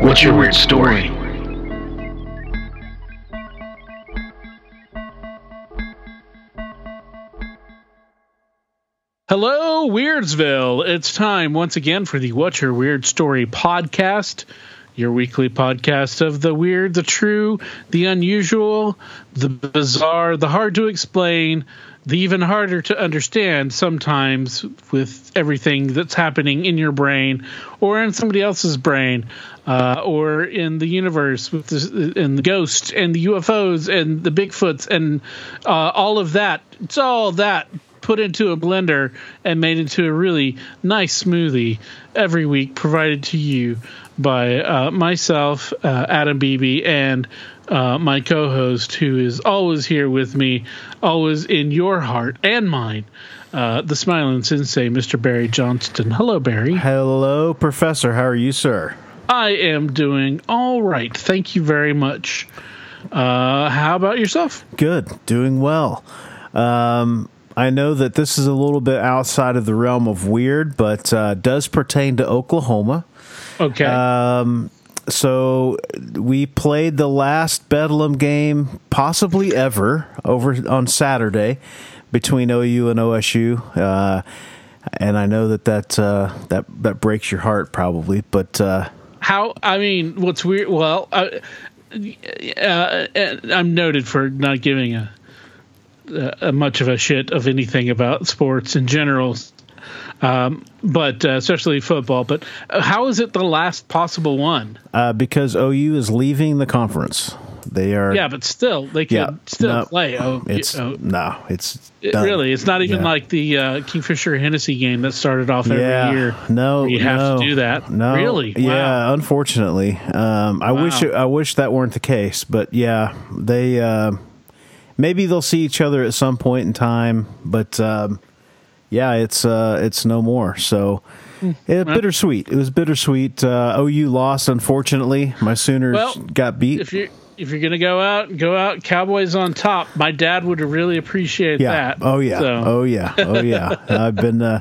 what's your weird story? Hello, Weirdsville. It's time once again for the What's Your Weird Story podcast, your weekly podcast of the weird, the true, the unusual, the bizarre, the hard to explain, the even harder to understand sometimes with everything that's happening in your brain or in somebody else's brain uh, or in the universe with the, the ghosts and the UFOs and the Bigfoots and uh, all of that. It's all that put into a blender and made into a really nice smoothie every week provided to you by uh, myself, uh, Adam Beebe, and uh, my co-host, who is always here with me, always in your heart and mine, uh, the smiling sensei, Mr. Barry Johnston. Hello, Barry. Hello, Professor. How are you, sir? I am doing all right. Thank you very much. Uh, how about yourself? Good, doing well. Um, I know that this is a little bit outside of the realm of weird, but uh, does pertain to Oklahoma. Okay. Um, so we played the last Bedlam game, possibly ever, over on Saturday between OU and OSU. Uh, and I know that that uh, that that breaks your heart probably, but uh, how? I mean, what's weird? Well, uh, uh, I'm noted for not giving a uh, much of a shit of anything about sports in general, um, but uh, especially football. But uh, how is it the last possible one? Uh, because OU is leaving the conference. They are. Yeah, but still, they can Yeah, still no, play. Oh, It's oh, no, it's it- really, it's not even Yeah. like the uh, Kingfisher Hennessey game that started off every yeah, year. No, you have no, to do that. No, really. Wow. Yeah, unfortunately, um, I wish it, I wish that weren't the case, but yeah, they uh, maybe they'll see each other at some point in time, but um, yeah, it's uh, it's no more. So. Yeah, bittersweet. It was bittersweet. Uh, OU lost, unfortunately. My Sooners Well, got beat. If you're if you're gonna go out, go out Cowboys on top. My dad would have really appreciated yeah. that. Oh yeah. So, Oh yeah. Oh yeah. I've been uh,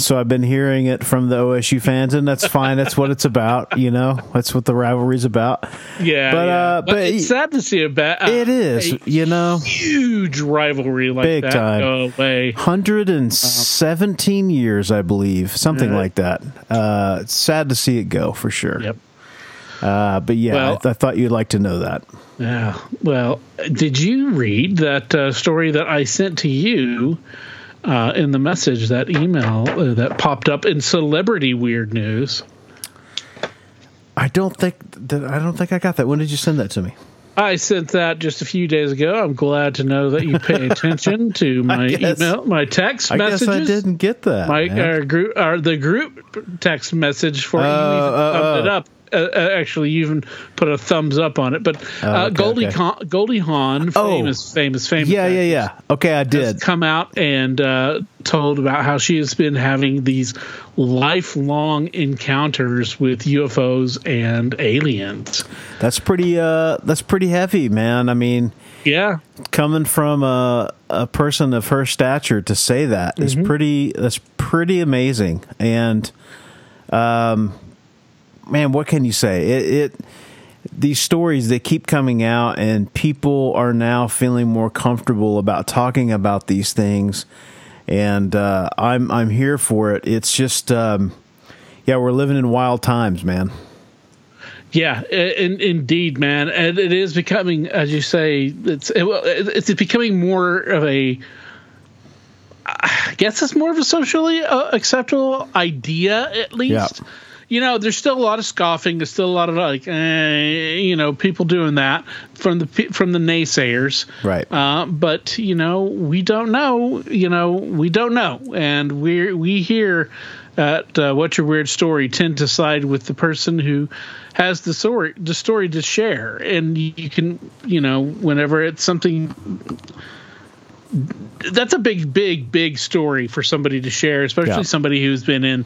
so I've been hearing it from the OSU fans, and that's fine. That's what it's about. You know, that's what the rivalry's about. yeah. But, yeah. uh, but it's sad to see a bad. It is. You know, huge rivalry like Big that time. go away. hundred and seventeen years, I believe, something Yeah. like that. Uh, it's sad to see it go for sure. Yep. Uh, but yeah, Well- I, th- I thought you'd like to know that. Yeah. Well, did you read that uh, story that I sent to you uh, in the message, that email uh, that popped up in Celebrity Weird News? I don't think that I don't think I got that. When did you send that to me? I sent that just a few days ago. I'm glad to know that you pay attention to my guess- email, my text I messages. guess I didn't get that. My man. uh, group, or the group text message for you even oh, thumbed it oh. up. Uh, uh, actually, you even put a thumbs up on it. But uh, Oh, okay, Goldie okay. Con- Goldie Hawn, Oh. famous, famous, famous. yeah, yeah, yeah. Okay, I has did. come out and uh, told about how she has been having these lifelong encounters with UFOs and aliens. That's pretty. Uh, that's pretty heavy, man. I mean, Yeah, coming from a a person of her stature to say that is Mm-hmm. pretty. That's pretty amazing. And, um, man, what can you say? It. it these stories they keep coming out and people are now feeling more comfortable about talking about these things and uh, I'm I'm here for it. It's just um, yeah, we're living in wild times, man. Yeah, in, indeed, man, and it is becoming, as you say, it's it, it's becoming more of a. I guess it's more of a socially uh, acceptable idea, at least. You know, there's still a lot of scoffing. There's still a lot of like, eh, you know, people doing that from the from the naysayers. Right. Uh, but you know, we don't know. You know, we don't know, and we we here at uh, What's Your Weird Story tend to side with the person who has the story the story to share, and you can you know whenever it's something that's a big, big, big story for somebody to share, especially Yeah. somebody who's been in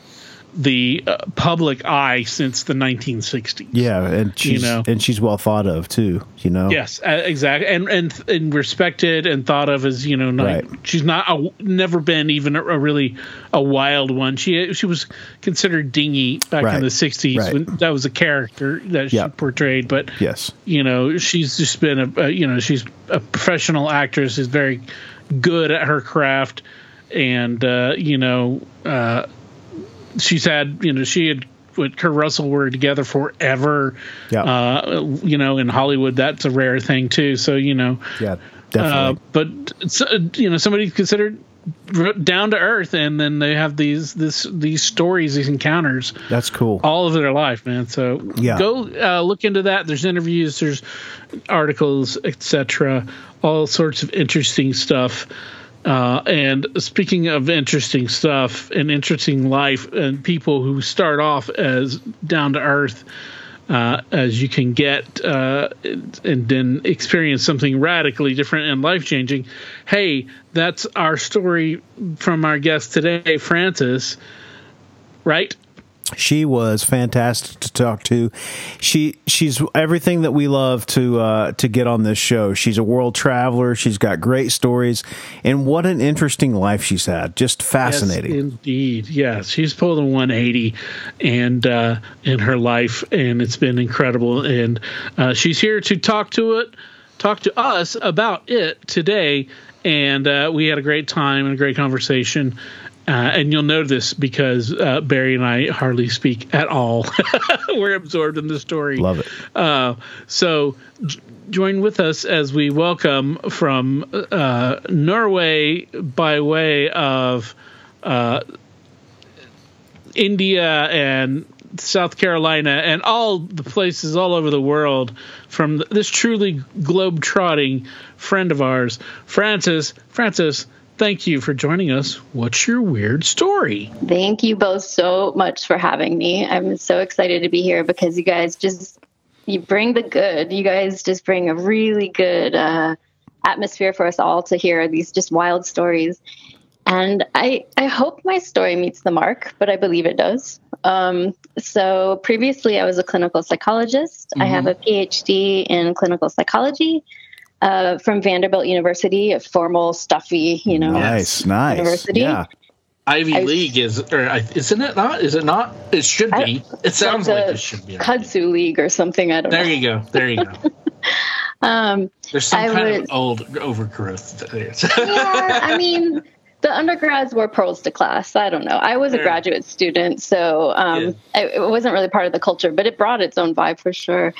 the uh, public eye since the 1960s. Yeah, and she's know. and she's well thought of too. You know. Yes, uh, exactly, and and and respected and thought of as you know, not, Right. she's not a, never been even a, a really a wild one. She she was considered dingy back Right. in the '60s Right. when that was a character that she portrayed, but Yes. you know she's just been a, a you know she's a professional actress is very good at her craft and uh you know uh she's had you know she had with Kurt Russell were together forever Yeah. uh you know in Hollywood that's a rare thing too so you know Yeah. uh, Definitely. but uh, you know somebody considered down to earth and then they have these this these stories these encounters That's cool. all of their life, man. So Yeah. go uh, look into that. There's interviews, there's articles, etc. All sorts of interesting stuff. Uh, and speaking of interesting stuff and interesting life and people who start off as down to earth uh, as you can get uh, and then experience something radically different and life changing. Hey, that's our story from our guest today, Frances. Right? She was fantastic to talk to. She she's everything that we love to uh, to get on this show. She's a world traveler. She's got great stories, and what an interesting life she's had. Just fascinating. Yes, indeed. Yes, she's pulled a 180 and uh, in her life, and it's been incredible. And uh, she's here to talk to it, talk to us about it today. And uh, we had a great time and a great conversation. Uh, and you'll know this because uh, Barry and I hardly speak at all. We're absorbed in the story. Love it. Uh, so j- join with us as we welcome from uh, Norway by way of uh, India and South Carolina and all the places all over the world from th- this truly globe-trotting friend of ours, Frances. Frances, thank you for joining us. What's your weird story? Thank you both so much for having me. I'm so excited to be here because you guys just you bring the good. You guys just bring a really good uh, atmosphere for us all to hear these just wild stories. And I I hope my story meets the mark, but I believe it does. Um, so previously, I was a clinical psychologist. I have a PhD in clinical psychology uh, from Vanderbilt University, a formal, stuffy, you know, Nice, nice. University. Yeah. Ivy I- League is, or isn't it not? Is it not? It should be. It sounds like the it should be. kudzu league or something. I don't There know. you go. There you go. Um, There's some I kind would- of old overgrowth. there. yeah, I mean, the undergrads were pearls to class. I don't know. I was a graduate student, so um, I, it wasn't really part of the culture, but it brought its own vibe for sure.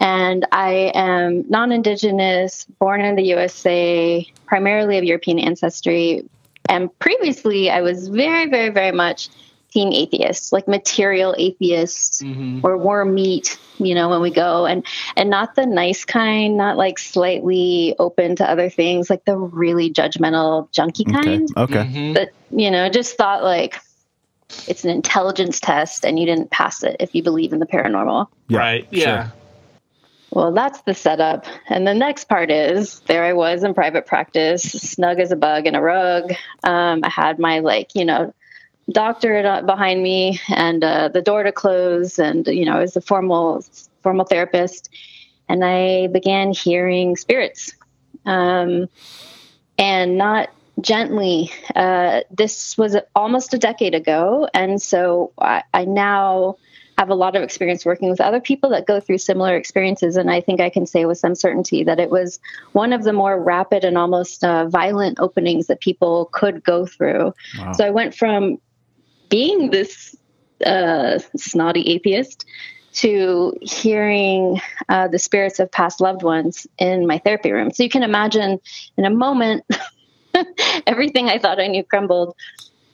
And I am non Indigenous, born in the USA, primarily of European ancestry. And previously, I was very, very, very much team atheist, like material atheist mm-hmm. or warm meat, you know, when we go and and not the nice kind, not like slightly open to other things, like the really judgmental, junky Okay. kind. Okay. Mm-hmm. But you know, just thought like it's an intelligence test and you didn't pass it if you believe in the paranormal. Yeah, right. Yeah. sure. Well, that's the setup. And the next part is there I was in private practice, snug as a bug in a rug. Um, I had my, like, you know, doctorate behind me and uh, the door to close. And, you know, I was a formal, formal therapist. And I began hearing spirits. Um, and not gently. Uh, this was almost a decade ago. And so I, I now have a lot of experience working with other people that go through similar experiences. And I think I can say with some certainty that it was one of the more rapid and almost uh, violent openings that people could go through. Wow. So I went from being this uh, snotty atheist to hearing uh, the spirits of past loved ones in my therapy room. So you can imagine in a moment, everything I thought I knew crumbled.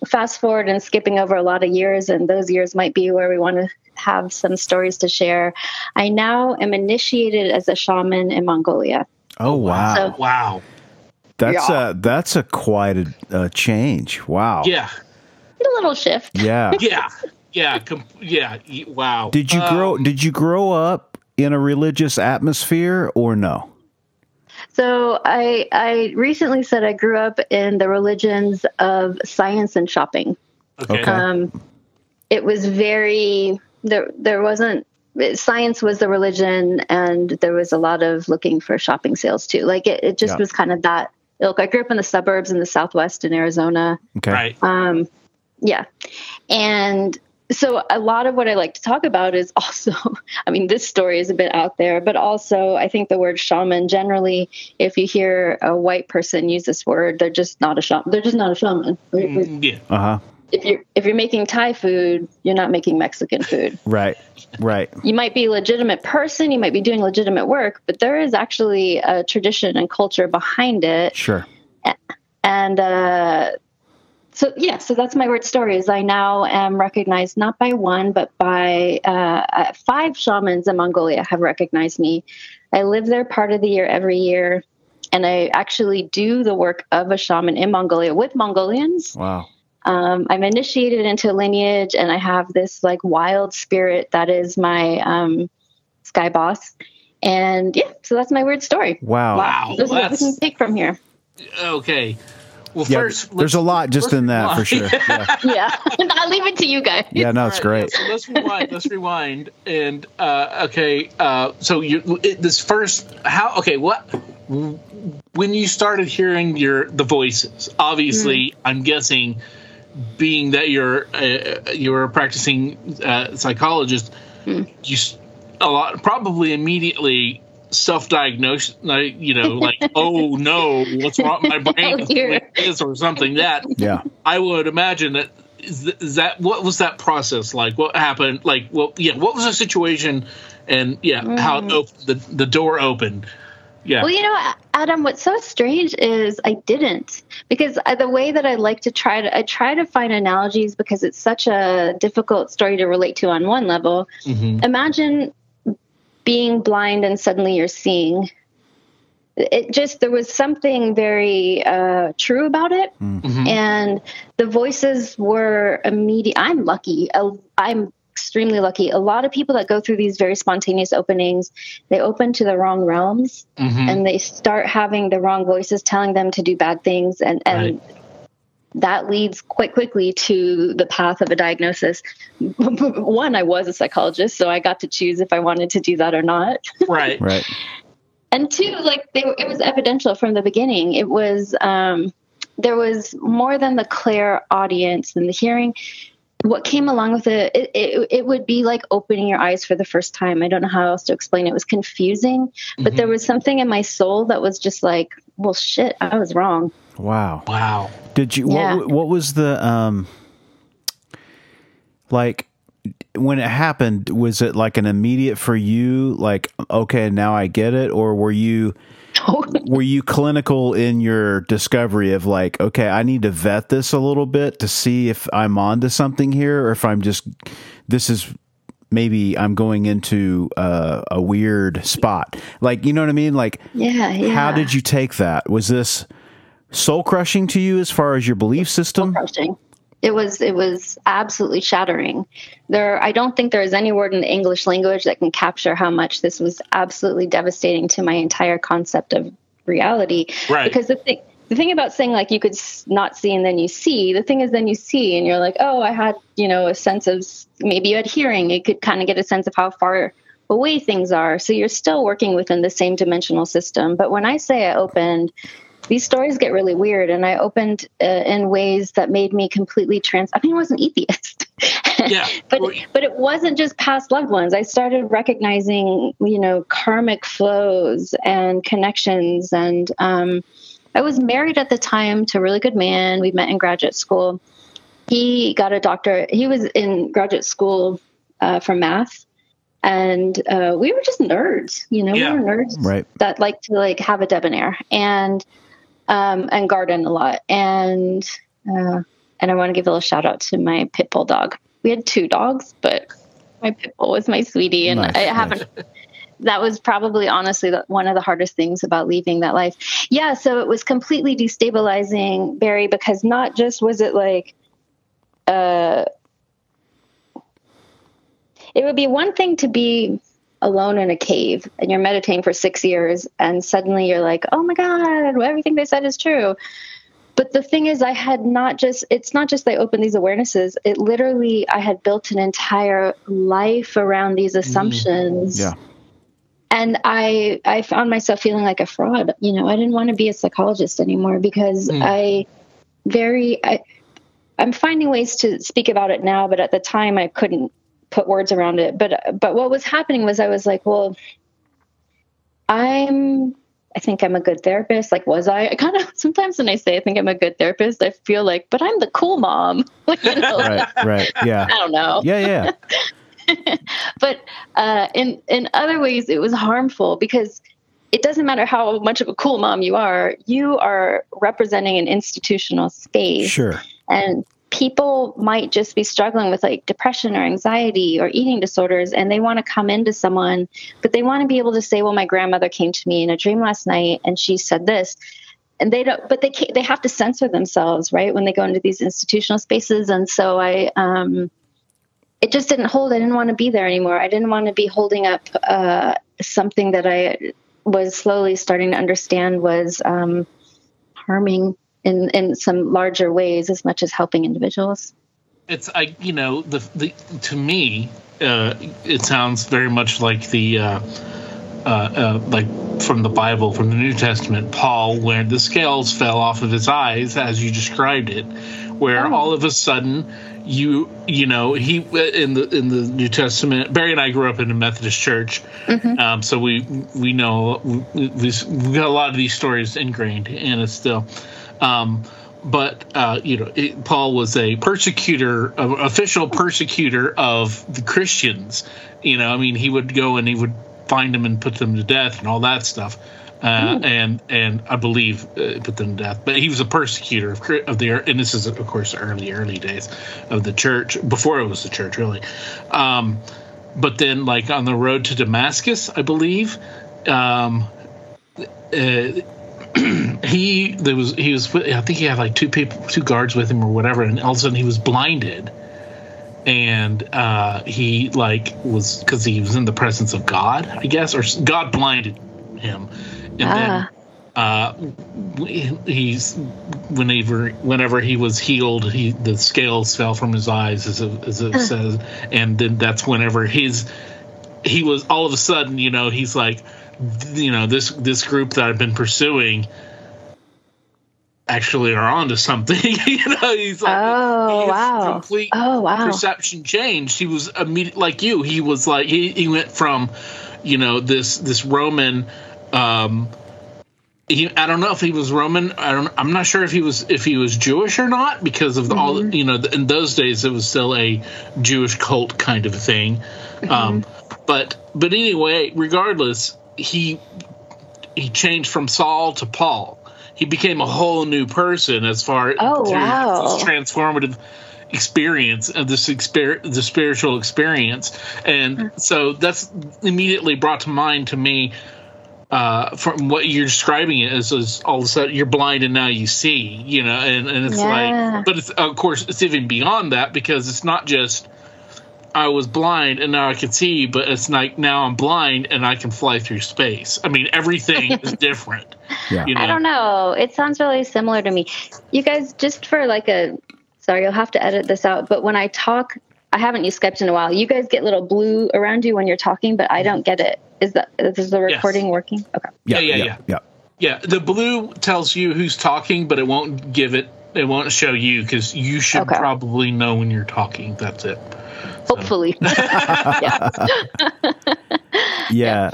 Fast forward and skipping over a lot of years, and those years might be where we want to have some stories to share. I now am initiated as a shaman in Mongolia. Oh wow, So- Wow. that's Yeah. a that's a quite a, a change. Wow. Yeah. A little shift. Yeah. Yeah. Yeah. Com- yeah. Wow. Did you grow? Um, Did you grow up in a religious atmosphere or no? So I I recently said I grew up in the religions of science and shopping. okay. Okay. Um, it was very there. There wasn't science was the religion, and there was a lot of looking for shopping sales too. Like it, it just Yeah. was kind of that ilk. I grew up in the suburbs in the Southwest in Arizona. Okay. Right. Um, yeah, and so a lot of what I like to talk about is also, I mean, this story is a bit out there, but also I think the word shaman generally, if you hear a white person use this word, they're just not a shaman. They're just not a shaman. Mm, Yeah. Uh huh. If you're if you're making Thai food, you're not making Mexican food. Right. Right. You might be a legitimate person, you might be doing legitimate work, but there is actually a tradition and culture behind it Sure. and uh, so yeah so that's my word story is i now am recognized not by one but by uh, uh, five shamans in mongolia have recognized me i live there part of the year every year and i actually do the work of a shaman in mongolia with mongolians Wow. Um, i'm initiated into lineage and i have this like wild spirit that is my um, sky boss and yeah so that's my weird story Wow. Wow. this is what we can take from here okay. Well, Yeah, first, there's a lot just in that for sure. Yeah. yeah i'll leave it to you guys Yeah. No, it's All right, great. yeah, so let's rewind. let's rewind. And uh, okay, uh, so you it, this first how okay what when you started hearing your the voices? Obviously, I'm guessing being that you're uh, you're a practicing uh, psychologist, you a lot probably immediately self-diagnose like you know like oh no what's wrong my brain is Oh, dear. this or something that Yeah. I would imagine that is, that what was that process like? What happened? Like, well, yeah, what was the situation? And yeah, how it op- the the door opened. Yeah, Well, you know, Adam, what's so strange is I didn't because I, the way that I like to try to I try to find analogies because it's such a difficult story to relate to on one level. Mhm. Imagine being blind and suddenly you're seeing. It just there was something very uh, true about it, Mhm. and the voices were immediate. I'm lucky. Uh, I'm extremely lucky. A lot of people that go through these very spontaneous openings, they open to the wrong realms Mhm. and they start having the wrong voices telling them to do bad things. And and that leads quite quickly to the path of a diagnosis. One i was a psychologist so i got to choose if i wanted to do that or not. Right, Right. and two like they, it was evidential from the beginning. It was um there was more than the clairaudience and the hearing what came along with it, it, it, it would be like opening your eyes for the first time. I don't know how else to explain it. It was confusing, but Mhm. there was something in my soul that was just like, well, shit, I was wrong. Wow. Wow. Did you? Yeah. What, what was the um? Like when it happened, was it like an immediate for you? Like, okay, now I get it, or were you? were you clinical in your discovery of like, okay, I need to vet this a little bit to see if I'm onto something here, or if I'm just this is maybe I'm going into uh, a weird spot. Like, you know what I mean? Like, yeah, yeah. how did you take that? Was this soul crushing to you as far as your belief system? crushing. It was it was absolutely shattering. There, I don't think there is any word in the English language that can capture how much this was absolutely devastating to my entire concept of reality. Right. Because the thing the thing about saying like you could not see and then you see, the thing is then you see and you're like, oh, I had you know a sense of maybe you had hearing. You could kind of get a sense of how far away things are. So you're still working within the same dimensional system. But when I say I opened these stories get really weird and i opened uh, in ways that made me completely trans i mean i was an atheist Yeah. but but it wasn't just past loved ones i started recognizing you know karmic flows and connections and um, i was married at the time to a really good man we met in graduate school he got a doctorate he was in graduate school uh, for math and uh, we were just nerds you know Yeah. we were nerds Right. that like to like have a debonair and um and garden a lot and uh and i want to give a little shout out to my pit bull dog we had two dogs but my pit bull was my sweetie, and Nice, I nice. haven't. That was probably honestly the, one of the hardest things about leaving that life. Yeah, so it was completely destabilizing, Barry, because not just was it like, uh, it would be one thing to be alone in a cave and you're meditating for six years, and suddenly you're like, oh my god, everything they said is true. But the thing is i had not just it's not just i opened these awarenesses it literally i had built an entire life around these mm-hmm. assumptions. Yeah. and i i found myself feeling like a fraud. You know i didn't want to be a psychologist anymore because mm. i very i i'm finding ways to speak about it now but at the time i couldn't put words around it but but what was happening was i was like well i'm I think I'm a good therapist. Like, was I? I kind of sometimes when I say I think I'm a good therapist, I feel like, but I'm the cool mom. Like, you know, Right. Right. Yeah. I don't know. Yeah. Yeah. But uh, in in other ways, it was harmful because it doesn't matter how much of a cool mom you are. You are representing an institutional space, Sure. and people might just be struggling with like depression or anxiety or eating disorders and they want to come into someone but they want to be able to say well my grandmother came to me in a dream last night and she said this and they don't but they they have to censor themselves right when they go into these institutional spaces and so i um it just didn't hold i didn't want to be there anymore i didn't want to be holding up uh something that i was slowly starting to understand was um harming in in some larger ways as much as helping individuals. It's I you know the the to me uh, it sounds very much like the uh, uh, uh, like from the Bible from the New Testament Paul where the scales fell off of his eyes as you described it where Oh. all of a sudden you you know he in the in the New Testament Barry and I grew up in a Methodist church. Um, so we we know we, we, we got a lot of these stories ingrained in us still um, but uh, you know, it, Paul was a persecutor, official persecutor of the Christians. You know, I mean, he would go and he would find them and put them to death and all that stuff. Uh, and and I believe uh, put them to death, but he was a persecutor of, of the and this is of course early early days of the church before it was the church really, um, but then like on the road to Damascus, I believe, um, uh, he there was he was I think he had like two people two guards with him or whatever and all of a sudden he was blinded. And uh he like was because he was in the presence of God I guess or God blinded him. And Ah. then uh he's whenever whenever he was healed he the scales fell from his eyes as it, as it says. And then that's whenever his he was all of a sudden you know he's like you know this this group that I've been pursuing actually are onto something. you know, he's like Oh, wow. complete Oh, wow. perception changed. He was immediate like you. He was like he, he went from you know this this Roman. um he, I don't know if he was Roman. I don't. I'm not sure if he was if he was Jewish or not because of the, all. Mm-hmm. You know, in those days it was still a Jewish cult kind of thing. Mm-hmm. Um, but but anyway, regardless, he he changed from Saul to Paul. He became a whole new person as far Oh, through wow. this transformative experience of this exper- the spiritual experience and so that's immediately brought to mind to me uh, from what you're describing it as, is all of a sudden you're blind and now you see, you know, and, and it's Yeah. like, but it's, of course, it's even beyond that because it's not just I was blind and now I can see, but it's like now I'm blind and I can fly through space. I mean, everything is different. Yeah. You know? I don't know. It sounds really similar to me. You guys, just for like a, sorry, you'll have to edit this out, but when I talk, I haven't used Skype in a while. You guys get little blue around you when you're talking, but I mm-hmm. don't get it. Is that is the Yes. recording working? Okay. Yeah. Yeah, yeah, yeah. yeah. Yeah, the blue tells you who's talking, but it won't give it. It won't show you because you should Okay. probably know when you're talking. That's it. Hopefully. yeah. Yeah.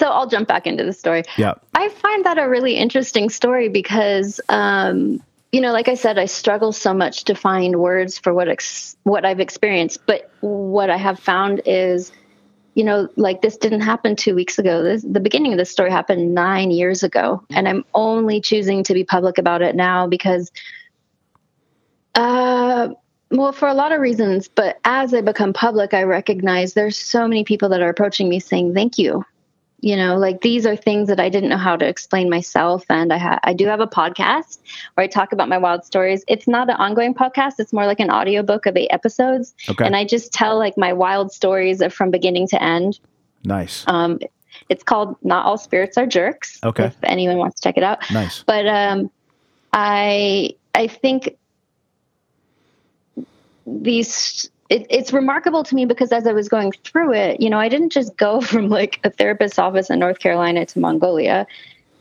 So I'll jump back into the story. Yeah. I find that a really interesting story because, um, you know, like I said, I struggle so much to find words for what ex- what I've experienced. But what I have found is, you know, like this didn't happen two weeks ago. This, the beginning of this story happened nine years ago, and I'm only choosing to be public about it now because, uh, well, for a lot of reasons, but as I become public, I recognize there's so many people that are approaching me saying thank you. You know, like these are things that I didn't know how to explain myself. And I, ha- I do have a podcast where I talk about my wild stories. It's not an ongoing podcast, it's more like an audiobook of eight episodes. Okay. And I just tell like my wild stories from beginning to end. Nice. Um, it's called Not All Spirits Are Jerks. Okay. If anyone wants to check it out. Nice. But um, I I think these it, it's remarkable to me because as I was going through it, you know, I didn't just go from like a therapist's office in North Carolina to Mongolia.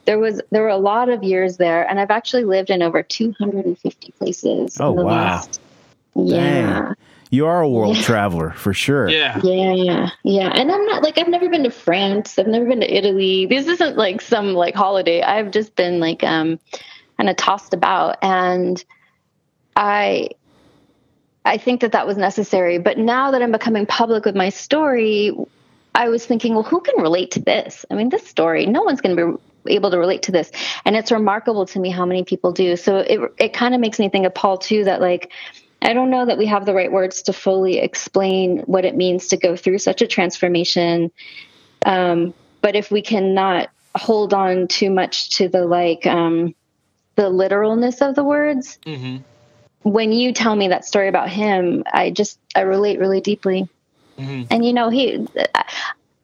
There was there were a lot of years there, and I've actually lived in over 250 places. Oh, in the wow. last- yeah. Dang. You are a world traveler for sure. Yeah. Yeah. Yeah, yeah. And I'm not like I've never been to France. I've never been to Italy. This isn't like some like holiday. I've just been like um kind of tossed about and I I think that that was necessary, but now that I'm becoming public with my story, I was thinking, well, who can relate to this? I mean, this story, no one's going to be able to relate to this. And it's remarkable to me how many people do. So it it kind of makes me think of Paul too that like I don't know that we have the right words to fully explain what it means to go through such a transformation. Um, but if we cannot hold on too much to the like um, the literalness of the words, Mm-hmm. When you tell me that story about him, I just I relate really deeply. Mhm. And you know, he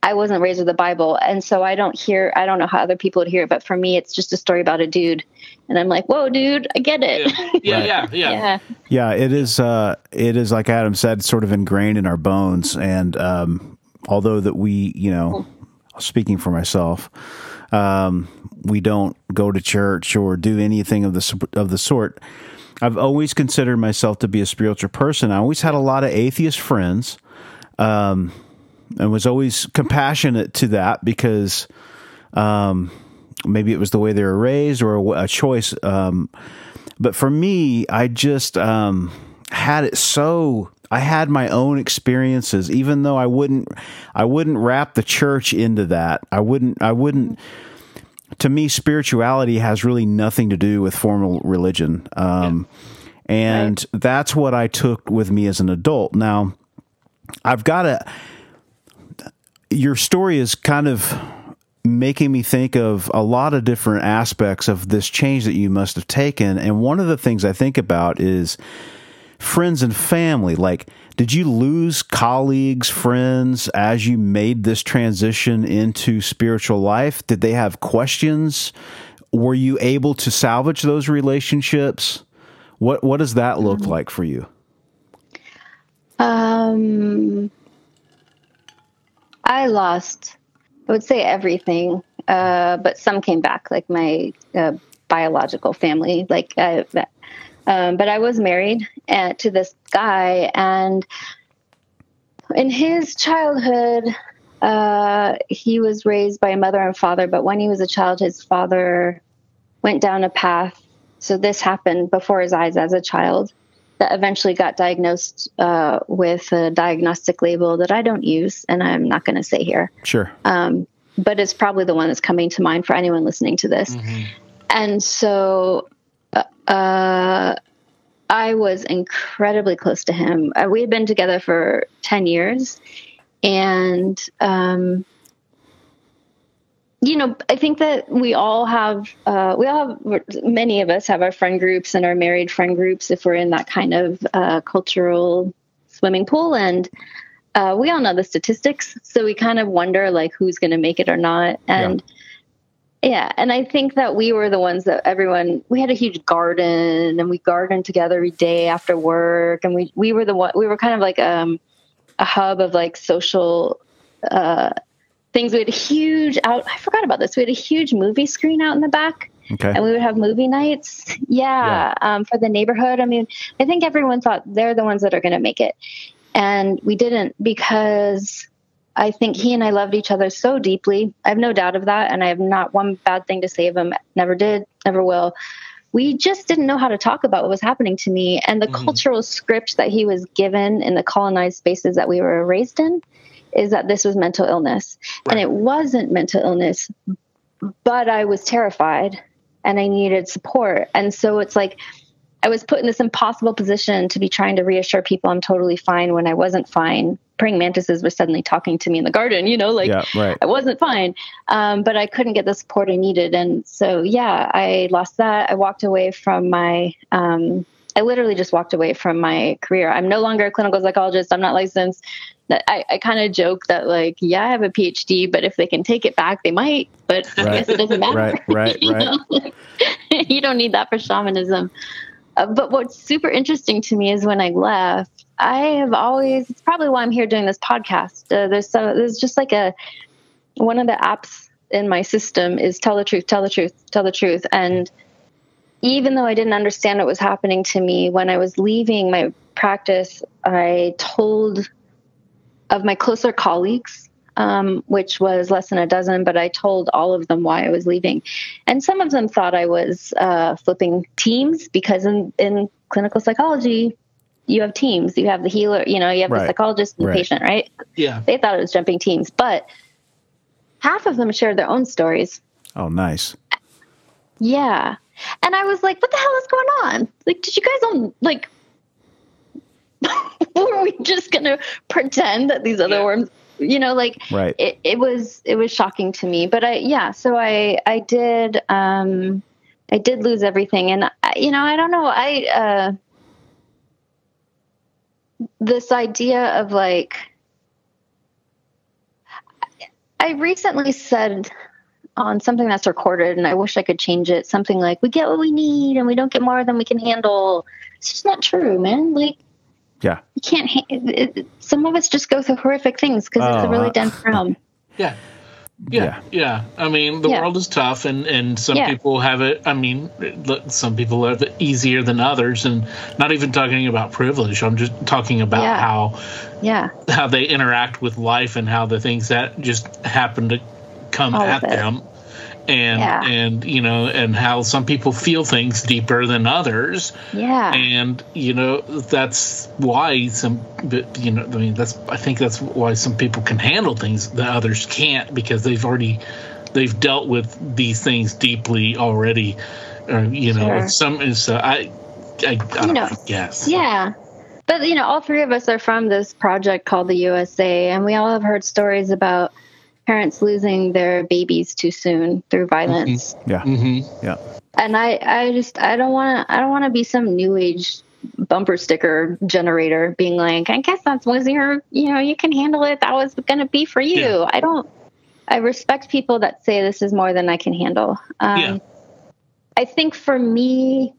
I wasn't raised with the Bible, and so I don't hear I don't know how other people would hear it, but for me, it's just a story about a dude, and I'm like, whoa, dude, I get it. Yeah. Yeah. Right. Yeah. Yeah. yeah. Yeah, it is. Uh, it is like Adam said, sort of ingrained in our bones. And um, although that we, you know, speaking for myself, um, we don't go to church or do anything of the of the sort. I've always considered myself to be a spiritual person. I always had a lot of atheist friends, um, and was always compassionate to that because um, maybe it was the way they were raised or a, a choice. Um, but for me, I just um, had it so. I had my own experiences, even though I wouldn't. I wouldn't wrap the church into that. I wouldn't. I wouldn't. To me, spirituality has really nothing to do with formal religion, um, and that's what I took with me as an adult. Now, I've got to. Your story is kind of making me think of a lot of different aspects of this change that you must have taken. And one of the things I think about is friends and family. Like, did you lose colleagues, friends as you made this transition into spiritual life? Did they have questions? Were you able to salvage those relationships? What what does that look like for you? Um, I lost, I would say everything, uh, but some came back, like my uh, biological family. Like, uh, um, but I was married uh, to this guy, and in his childhood, uh, he was raised by a mother and father. But when he was a child, his father went down a path. So this happened before his eyes as a child that eventually got diagnosed uh, with a diagnostic label that I don't use and I'm not going to say here. Sure. Um, but it's probably the one that's coming to mind for anyone listening to this. And so uh, I was incredibly close to him. Uh, we had been together for 10 years. And, um, you know, I think that we all have, uh, we all have, many of us have our friend groups and our married friend groups if we're in that kind of uh, cultural swimming pool. And uh, we all know the statistics. So we kind of wonder, like, who's going to make it or not. And yeah. And I think that we were the ones that everyone, we had a huge garden and we gardened together every day after work. And we, we were the one, we were kind of like um, a hub of like social, uh, things. We had a huge out. I forgot about this. We had a huge movie screen out in the back, Okay. and we would have movie nights. Yeah, Um, for the neighborhood. I mean, I think everyone thought they're the ones that are going to make it, and we didn't because I think he and I loved each other so deeply. I have no doubt of that, and I have not one bad thing to say of him. Never did, never will. We just didn't know how to talk about what was happening to me, and the mm-hmm. cultural script that he was given in the colonized spaces that we were raised in is that this was mental illness. And it wasn't mental illness, but I was terrified and I needed support. And so it's like I was put in this impossible position to be trying to reassure people I'm totally fine when I wasn't fine. Praying mantises were suddenly talking to me in the garden, you know, like Yeah, right. I wasn't fine. Um, but I couldn't get the support I needed. And so, yeah, I lost that. I walked away from my, um, I literally just walked away from my career. I'm no longer a clinical psychologist. I'm not licensed. I, I kind of joke that like, yeah, I have a PhD, but if they can take it back, they might. But I guess it doesn't matter. Right, right, You right. you don't need that for shamanism. Uh, but what's super interesting to me is when I left, I have always, it's probably why I'm here doing this podcast. Uh, there's so, there's just like a, one of the apps in my system is tell the truth, tell the truth, tell the truth. And even though I didn't understand what was happening to me, when I was leaving my practice, I told of my closer colleagues, um, which was less than a dozen, but I told all of them why I was leaving. And some of them thought I was uh, flipping teams because in, in clinical psychology, you have teams. You have the healer, you know, you have Right. the psychologist and the Right. patient, right? Yeah. They thought it was jumping teams, but half of them shared their own stories. Oh, nice. Yeah. And I was like, what the hell is going on? Like, did you guys own, like, were we just going to pretend that these other Yeah. worms, you know, like, Right. it, it was, it was shocking to me. But I, yeah, so I, I did, um, I did lose everything. And, I, you know, I don't know. I, uh, this idea of like, I recently said on something that's recorded, and I wish I could change it. Something like, "We get what we need, and we don't get more than we can handle." It's just not true, man. Like Yeah. you can't. Ha- it, it- some of us just go through horrific things because it's Oh, a really uh, dense realm. Yeah. Yeah, yeah. I mean, the Yeah. world is tough, and and some Yeah. people have it. I mean, look, some people have it easier than others, and not even talking about privilege. I'm just talking about Yeah. how Yeah, how they interact with life and how the things that just happen to come All at them and Yeah. and you know and how some people feel things deeper than others yeah, and you know that's why some you know i mean that's i think that's why some people can handle things that others can't because they've already they've dealt with these things deeply already or you know Sure. some is uh, i i, I don't know, guess yeah. But you know, all three of us are from this project called the USA, and we all have heard stories about parents losing their babies too soon through violence. Yeah. hmm Yeah. and I, I just I don't want to I don't want to be some new age bumper sticker generator being like I guess that was your you know you can handle it that was going to be for you Yeah. I don't I respect people that say this is more than I can handle um, Yeah. I think for me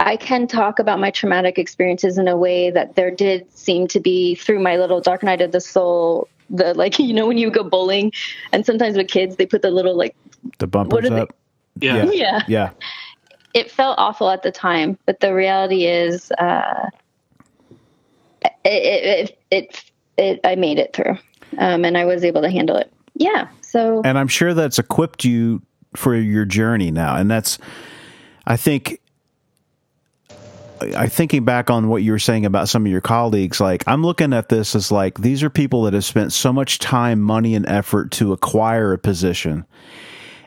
I can talk about my traumatic experiences in a way that there did seem to be through my little dark night of the soul the like you know when you go bowling and sometimes with kids they put the little like The bumpers up. yeah Yeah. yeah Yeah. it felt awful at the time, but the reality is, uh, it, it, it, it, it, I made it through, um, and I was able to handle it. Yeah. So and I'm sure that's equipped you for your journey now. And that's, I think, I thinking back on what you were saying about some of your colleagues. Like I'm looking at this as like these are people that have spent so much time, money, and effort to acquire a position,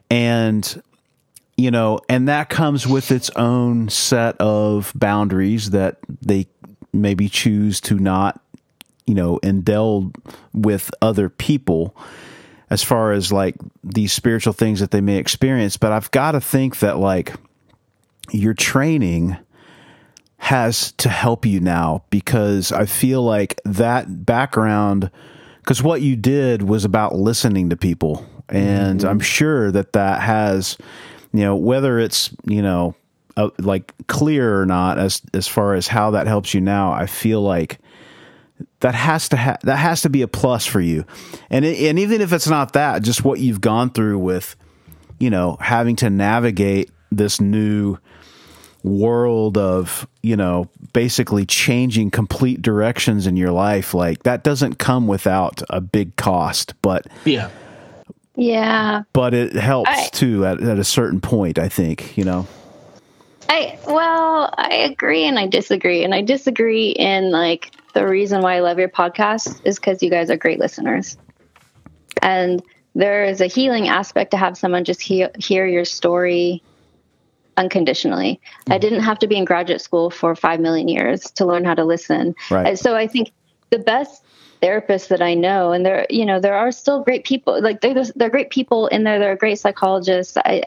and you know, and that comes with its own set of boundaries that they maybe choose to not, you know, indulge with other people as far as like these spiritual things that they may experience. But I've got to think that like your training has to help you now because I feel like that background, because what you did was about listening to people. And I'm sure that that has, you know, whether it's, you know, uh, like clear or not as as far as how that helps you now, I feel like that has to ha- that has to be a plus for you, and it, and even if it's not that, just what you've gone through with, you know, having to navigate this new world of you know basically changing complete directions in your life like that doesn't come without a big cost but yeah. Yeah, but it helps I- too at, at a certain point i think you know? I well, I agree and I disagree, and I disagree in like the reason why I love your podcast is because you guys are great listeners, and there is a healing aspect to have someone just hear hear your story unconditionally. I mm-hmm. didn't have to be in graduate school for five million years to learn how to listen. Right. And so I think the best therapists that I know, and there, you know, there are still great people. Like they're they're great people in there. They're great psychologists. I,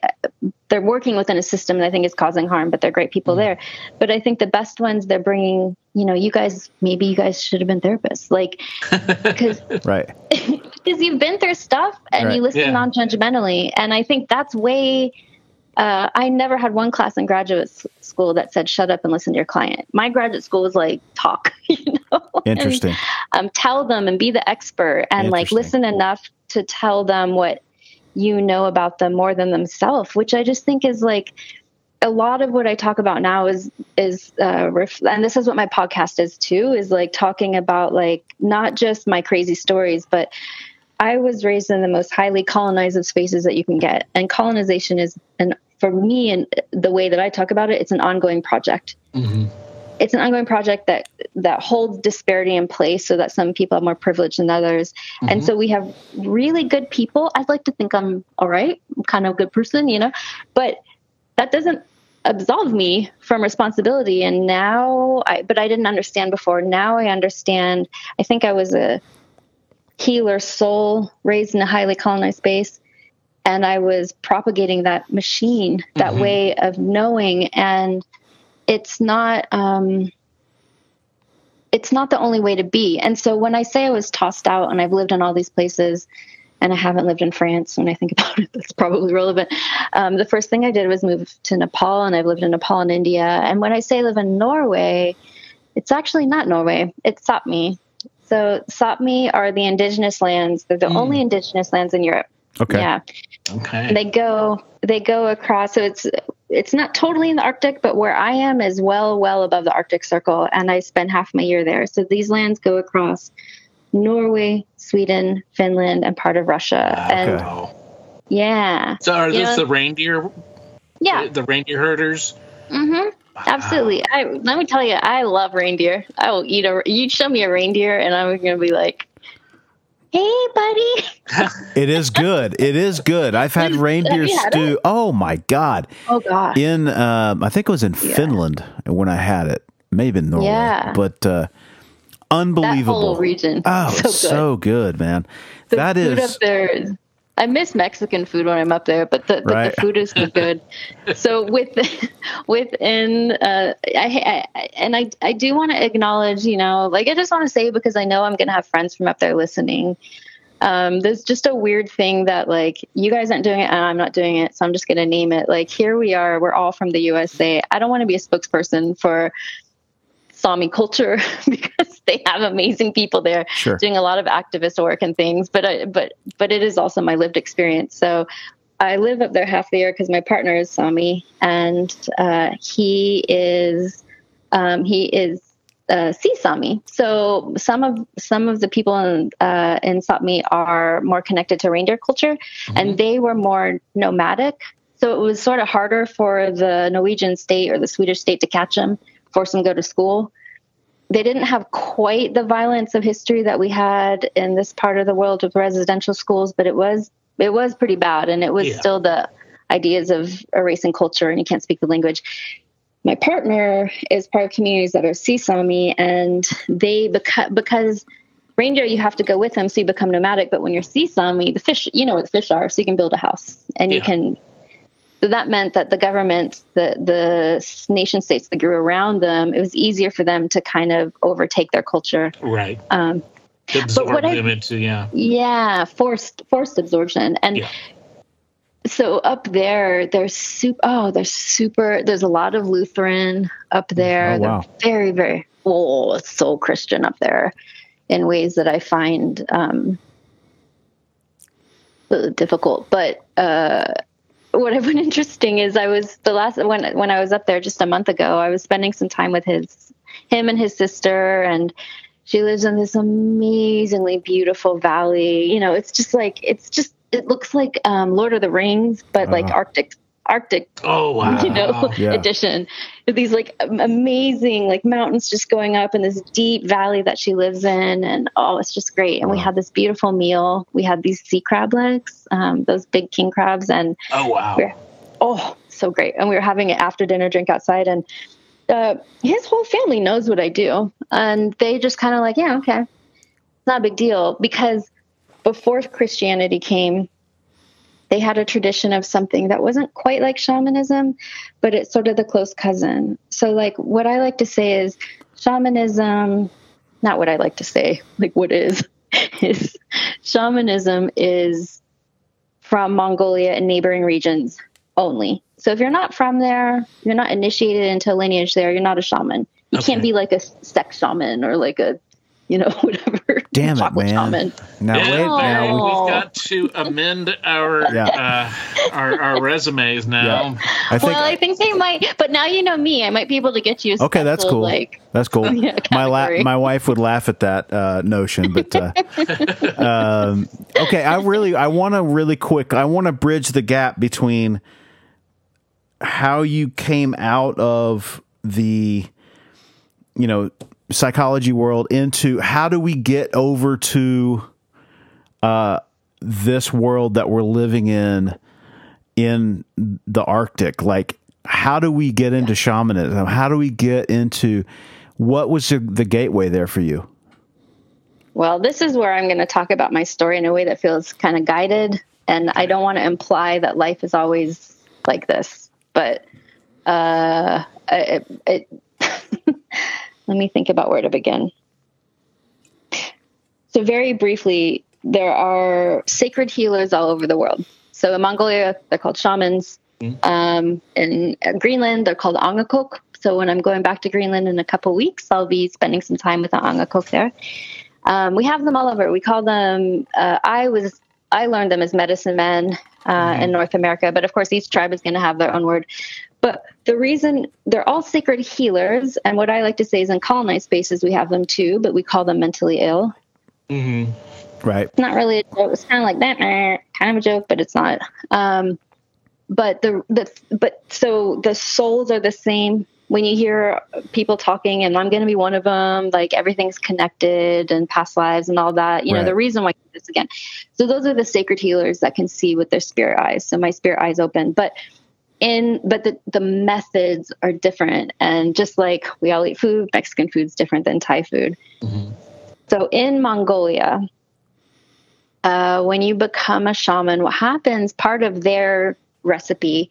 they're working within a system that I think is causing harm, but they're great people mm-hmm. there. But I think the best ones they're bringing. You know, you guys maybe you guys should have been therapists, like because Right. because you've been through stuff and Right. you listen Yeah. non-judgmentally and i think that's way uh, i never had one class in graduate school that said shut up and listen to your client. My graduate school was like talk you know? And, Interesting. um, tell them and be the expert and like listen enough to tell them what you know about them more than themselves which i just think is like a lot of what I talk about now is is uh, ref- and this is what my podcast is too is like talking about like not just my crazy stories, but I was raised in the most highly colonized of spaces that you can get, and colonization is and for me and the way that I talk about it, it's an ongoing project. Mm-hmm. It's an ongoing project that that holds disparity in place, so that some people have more privilege than others, and mm-hmm. so we have really good people. I'd like to think I'm all right, I'm kind of a good person, you know, but that doesn't absolve me from responsibility. And now i but i didn't understand before. Now i understand. I think i was a healer soul raised in a highly colonized space and i was propagating that machine that way of knowing and it's not um it's not the only way to be and so when i say i was tossed out and i've lived in all these places and I haven't lived in France. When I think about it, that's probably relevant. Um, the first thing I did was move to Nepal, and I've lived in Nepal and India. And when I say live in Norway, it's actually not Norway. It's Sapmi. So Sapmi are the indigenous lands. They're the only indigenous lands in Europe. Okay. Yeah, Okay. they go they go across. So it's it's not totally in the Arctic, but where I am is well well above the Arctic Circle, and I spend half my year there. So these lands go across Norway, Sweden, Finland, and part of Russia. And Okay. Wow. yeah, So are You this know- the reindeer? yeah, The reindeer herders? hmm absolutely. I let me tell you, I love reindeer. I will eat a. You show me a reindeer, and I'm gonna be like, "Hey, buddy." It is good. It is good. I've had reindeer had stew. Oh my god! Oh God. In um, I think it was in Finland when I had it. Maybe in Norway. Yeah. But uh, that unbelievable. whole region. Oh, so good. so good, man. the that food is up there is I miss Mexican food when I'm up there, but the, Right. the food is so good. so with within uh, I, I and I I do want to acknowledge, you know, like I just want to say because I know I'm gonna have friends from up there listening. Um, there's just a weird thing that like you guys aren't doing it and I'm not doing it, so I'm just gonna name it. Like here we are, we're all from the USA. I don't want to be a spokesperson for Sami culture because they have amazing people there Sure. doing a lot of activist work and things. But I, but but it is also my lived experience. So I live up there half the year because my partner is Sami and uh, he is um, he is uh, sea Sami. So some of some of the people in uh, in Sapmi are more connected to reindeer culture, and they were more nomadic. So it was sort of harder for the Norwegian state or the Swedish state to catch them, force them to go to school. They didn't have quite the violence of history that we had in this part of the world with residential schools, but it was it was pretty bad, and it was Yeah. still the ideas of erasing culture and you can't speak the language my partner is part of communities that are sea Sami, and they because because reindeer you have to go with them, so you become nomadic. But when you're sea Sami, the fish you know where the fish are, so you can build a house and you can. So that meant that the government, the the nation states that grew around them, it was easier for them to kind of overtake their culture. Right. Um, Absorb what I- them into, yeah. yeah, forced forced absorption. And Yeah. so up there, there's super. Oh, there's super. There's a lot of Lutheran up there. Oh, wow. They're very, very. Oh, it's so Christian up there, in ways that I find um, difficult. But uh, what I found interesting is I was the last when when I was up there just a month ago. I was spending some time with his him and his sister and she lives in this amazingly beautiful valley. You know, it's just like it's just it looks like um, Lord of the Rings, but like Uh-huh. Arctic Arctic Oh, wow. you know Yeah. edition. These like amazing like mountains just going up in this deep valley that she lives in, and oh, it's just great. And we had this beautiful meal. We had these sea crab legs, um, those big king crabs, and Oh, wow. Yeah. oh, so great. And we were having an after dinner drink outside, and uh, his whole family knows what I do, and they just kind of like, yeah, okay, it's not a big deal because before Christianity came, they had a tradition of something that wasn't quite like shamanism, but it's sort of the close cousin. So, like, what I like to say is shamanism, not what I like to say, like, what is, is shamanism is from Mongolia and neighboring regions only. So, if you're not from there, you're not initiated into a lineage there, you're not a shaman. You Okay. can't be like a sex shaman or like a, you know, whatever. Damn it, chocolate man. shaman. Now Yeah, wait, now we, Oh. we've got to amend our Yeah. uh, our, our resumes now. I think well, I think they might, but now you know me. I might be able to get you. A Okay, that's cool. Like, That's cool. Yeah, my la- my wife would laugh at that uh, notion, but uh, um, okay. I really I want to really quick. I want to bridge the gap between how you came out of the you know psychology world into how do we get over to uh, this world that we're living in in the Arctic? Like, how do we get into shamanism? How do we get into what was the, the gateway there for you? well, this is where I'm going to talk about my story in a way that feels kind of guided, and I don't want to imply that life is always like this, but uh, it, it let me think about where to begin. So, very briefly, there are sacred healers all over the world. So, in Mongolia, they're called shamans. Um, in uh, Greenland, they're called angakok. So, when I'm going back to Greenland in a couple weeks, I'll be spending some time with the angakok there. Um, we have them all over. We call them. Uh, I was. I learned them as medicine men uh, in North America, but of course, each tribe is going to have their own word. But the reason they're all sacred healers, and what I like to say is in colonized spaces we have them too, but we call them mentally ill. Mm-hmm. Right. It's not really a joke. It's kind of like that, kind of a joke, but it's not. Um, but the the but so the souls are the same. When you hear people talking, and I'm going to be one of them, like everything's connected and past lives and all that. You know, the reason why I do this again. So those are the sacred healers that can see with their spirit eyes. So my spirit eyes open, but in but the the methods are different. And just like we all eat food, Mexican food's different than Thai food. So in Mongolia, uh, when you become a shaman, what happens, part of their recipe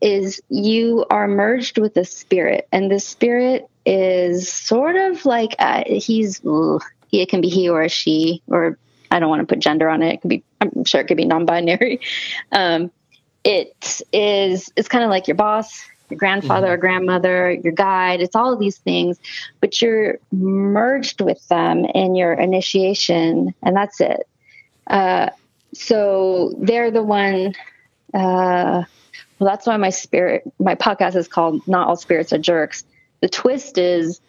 is you are merged with a spirit, and the spirit is sort of like uh, he's, ugh, it can be he or a she, or I don't want to put gender on it. It could be, I'm sure it could be non binary. Um, it is, it's kind of like your boss, your grandfather or grandmother, your guide. It's all of these things, but you're merged with them in your initiation, and that's it. Uh, so they're the one. Uh, well, that's why my spirit, my podcast is called "Not All Spirits Are Jerks." The twist is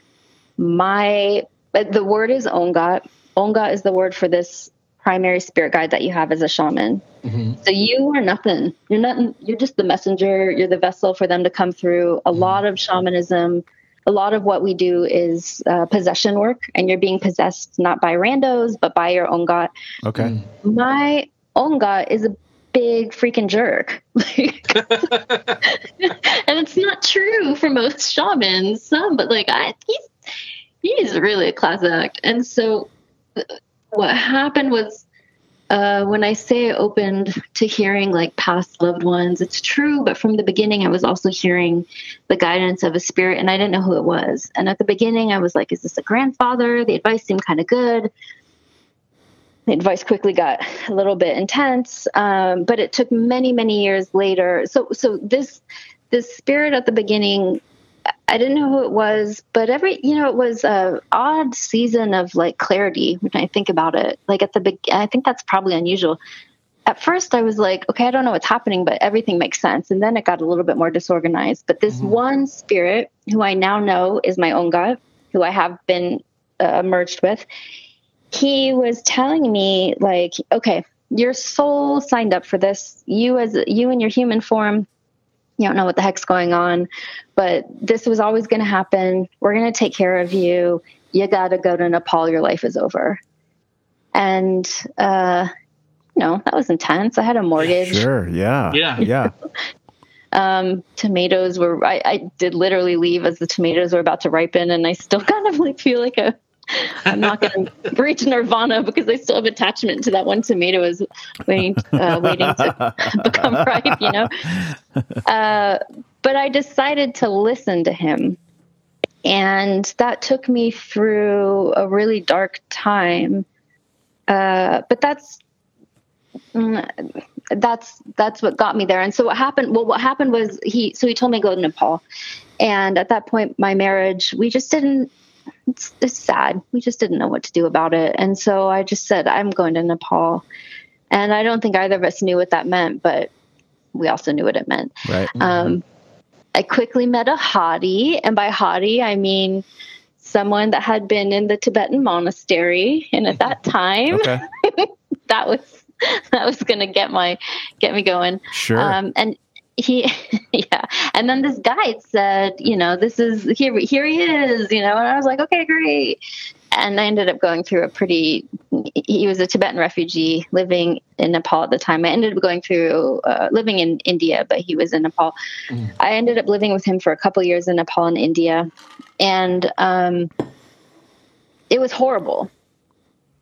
my. The word is ongat. Ongat is the word for this primary spirit guide that you have as a shaman. Mm-hmm. So you are nothing. You're nothing. You're just the messenger. You're the vessel for them to come through. A mm-hmm. lot of shamanism, a lot of what we do is uh, possession work, and you're being possessed not by randos, but by your own god. Okay. Mm-hmm. My own god is a big freaking jerk, and it's not true for most shamans. Some, but like I, he's he's really a class act. And so, what happened was uh, when I say opened to hearing like past loved ones, it's true. But from the beginning, I was also hearing the guidance of a spirit, and I didn't know who it was. And at the beginning, I was like, "Is this a grandfather?" The advice seemed kind of good. The advice quickly got a little bit intense, um, but it took many, many years later. So, so this this spirit at the beginning I didn't know who it was, but every you know it was a odd season of like clarity when I think about it. Like at the big, I think that's probably unusual. At first, I was like, okay, I don't know what's happening, but everything makes sense. And then it got a little bit more disorganized. But this one spirit, who I now know is my own God, who I have been uh, merged with, he was telling me like, okay, your soul signed up for this. You as you in your human form you don't know what the heck's going on, but this was always going to happen. We're going to take care of you. You got to go to Nepal. Your life is over. And, uh, you know, that was intense. I had a mortgage. Sure. Yeah. Yeah. Yeah. Um, tomatoes were, I, I did literally leave as the tomatoes were about to ripen, and I still kind of like feel like a, I'm not going to reach nirvana because I still have attachment to that one tomato is waiting, uh, waiting to become ripe, you know? Uh, but I decided to listen to him. And that took me through a really dark time. Uh, but that's, mm, that's that's what got me there. And so what happened? Well, what happened was he. So he told me to go to Nepal, and at that point, my marriage, we just didn't. It's, it's sad. We just didn't know what to do about it, and so I just said, "I'm going to Nepal." And I don't think either of us knew what that meant, but we also knew what it meant. Right. Um, I quickly met a hottie, and by hottie I mean someone that had been in the Tibetan monastery, and at that time, Okay. that was that was gonna get my get me going. Sure. Um, and he, yeah. And then this guide said, you know, this is here. Here he is. You know, and I was like, okay, great. And I ended up going through a pretty. He was a Tibetan refugee living in Nepal at the time. I ended up going through uh, living in India, but he was in Nepal. I ended up living with him for a couple years in Nepal and India, and um, it was horrible.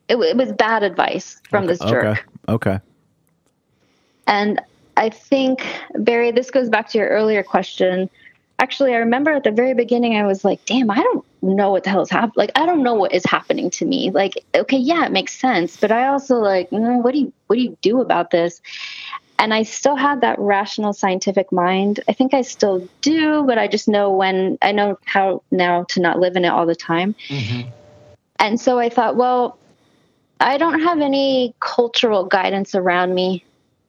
It, it was bad advice from this jerk. Okay. Okay. And I think, Barry, this goes back to your earlier question. Actually, I remember at the very beginning, I was like, damn, I don't know what the hell is happening. Like, I don't know what is happening to me. Like, okay, yeah, it makes sense. But I also like, mm, what do you, what do you do about this? And I still had that rational scientific mind. I think I still do, but I just know when, I know how now to not live in it all the time. And so I thought, well, I don't have any cultural guidance around me.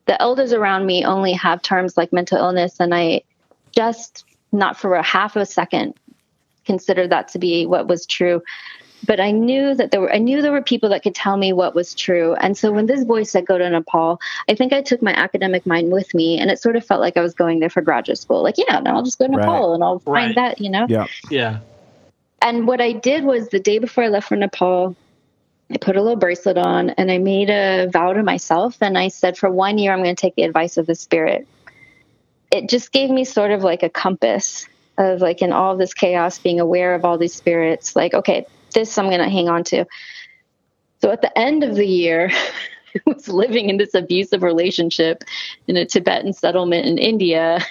The elders around me only have terms like mental illness, and I just not for a half of a second considered that to be what was true. But I knew that there were I knew there were people that could tell me what was true. And so when this voice said go to Nepal, I think I took my academic mind with me and it sort of felt like I was going there for graduate school. Like, yeah, no, I'll just go to Right. Nepal and I'll Right. find that, you know? Yeah. Yeah. and what I did was the day before I left for Nepal, I put a little bracelet on and I made a vow to myself. And I said, for one year, I'm going to take the advice of the spirit. It just gave me sort of like a compass of like in all this chaos, being aware of all these spirits, like, okay, this I'm going to hang on to. So at the end of the year, I was living in this abusive relationship in a Tibetan settlement in India.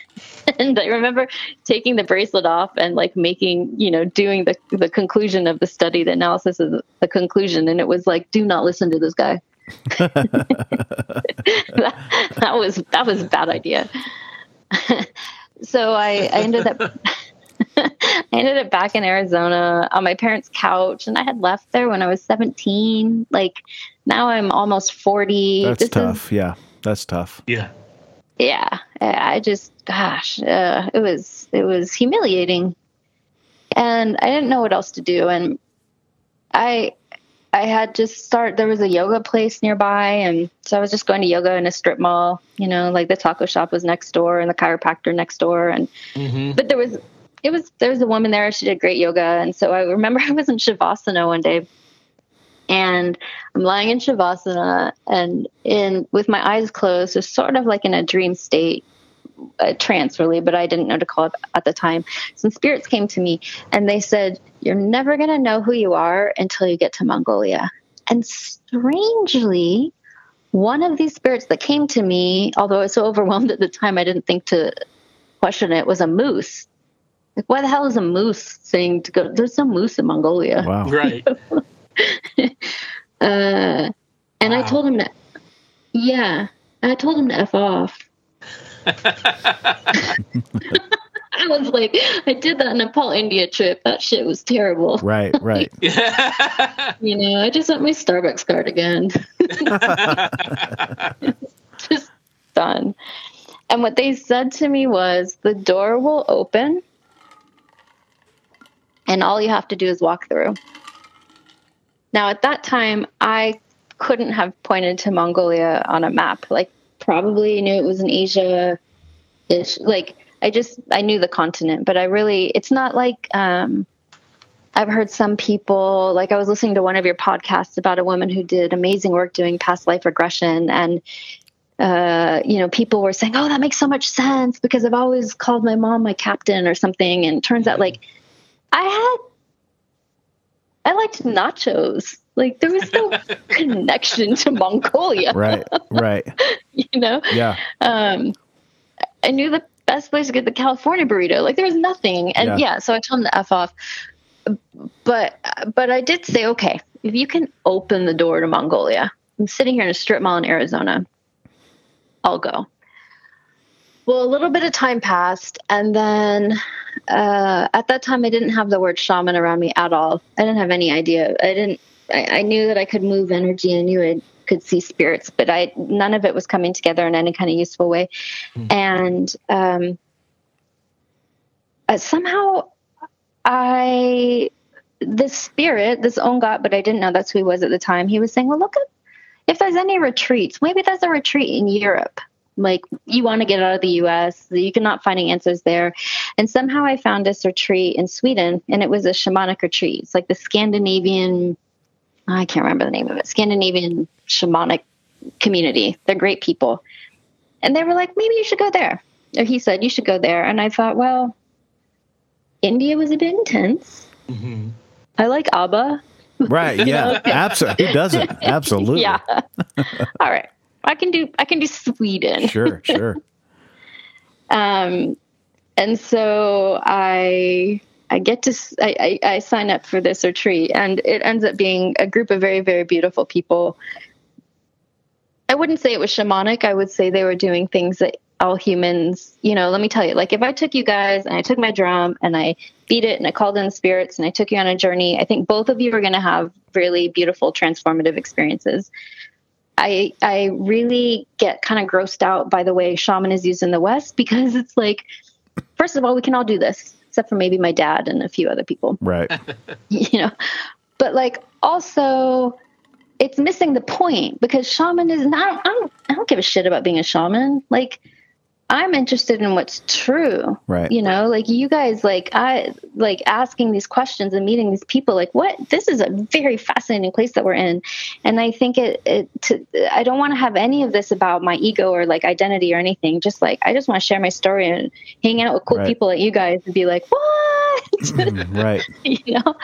And I remember taking the bracelet off and like making, you know, doing the, the conclusion of the study, the analysis of the, the conclusion. And it was like, do not listen to this guy. that, that was, that was a bad idea. so I, I ended up, I ended up back in Arizona on my parents' couch and I had left there when I was 17. Like now I'm almost 40. That's This is- tough. yeah. That's tough. Yeah. yeah i just gosh uh, it was it was humiliating and i didn't know what else to do and i i had just start there was a yoga place nearby and so i was just going to yoga in a strip mall you know like the taco shop was next door and the chiropractor next door and but there was it was there was a woman there she did great yoga and so i remember i was in shavasana one day and I'm lying in shavasana and in with my eyes closed, so sort of like in a dream state, a trance really, but I didn't know to call it at the time. Some spirits came to me and they said, "You're never gonna know who you are until you get to Mongolia." And strangely, one of these spirits that came to me, although I was so overwhelmed at the time, I didn't think to question it, was a moose. Like, why the hell is a moose saying to go? There's no moose in Mongolia. Wow. Right. Uh, and I told him to, yeah, I told him to F off. I was like, I did that Nepal India trip. That shit was terrible. Right. Right. You know, I just want my Starbucks card again. just done. And what they said to me was the door will open and all you have to do is walk through. Now, at that time, I couldn't have pointed to Mongolia on a map. Like, probably knew it was in Asia ish. Like, I just, I knew the continent, but I really, it's not like, um, I've heard some people, like I was listening to one of your podcasts about a woman who did amazing work doing past life regression. And uh, you know, people were saying, "Oh, that makes so much sense," because I've always called my mom my captain or something. And it turns out, like, I had, I liked nachos. Like, there was no connection to Mongolia. Right. Right. You know. Yeah. Um, I knew the best place to get the California burrito. Like, there was nothing. And Yeah. yeah, so I told him to f off. But but I did say, okay, if you can open the door to Mongolia, I'm sitting here in a strip mall in Arizona. I'll go. Well, a little bit of time passed, and then uh, at that time, I didn't have the word shaman around me at all. I didn't have any idea. I didn't. I, I knew that I could move energy. I knew I could see spirits, but I none of it was coming together in any kind of useful way. And um, uh, somehow, I this spirit, this own God, but I didn't know that's who he was at the time. He was saying, "Well, look at if there's any retreats, maybe there's a retreat in Europe. Like you want to get out of the US, you cannot finding answers there. And somehow I found this retreat in Sweden and it was a shamanic retreat. It's like the Scandinavian I can't remember the name of it. Scandinavian shamanic community. They're great people. And they were like, maybe you should go there. Or he said, you should go there. And I thought, well, India was a bit intense. Mm-hmm. I like ABBA. Right. Yeah. Absolutely. Who doesn't? Absolutely. Yeah. All right. I can do I can do Sweden. Sure. Sure. Um, and so I I get to I, I sign up for this retreat, and it ends up being a group of very very beautiful people. I wouldn't say it was shamanic. I would say they were doing things that all humans, you know. Let me tell you, like if I took you guys and I took my drum and I beat it and I called in spirits and I took you on a journey, I think both of you are going to have really beautiful transformative experiences. I I really get kind of grossed out by the way shaman is used in the West because it's like, first of all, we can all do this, except for maybe my dad and a few other people, Right. you know. But like also, it's missing the point because shaman is not. I don't. I don't give a shit about being a shaman. Like, I'm interested in what's true. Right. You know, like you guys, like I like asking these questions and meeting these people. Like, what? This is a very fascinating place that we're in, and I think it. it to, I don't want to have any of this about my ego or like identity or anything. Just like I just want to share my story and hang out with cool Right. people like you guys and be like, what? right. you know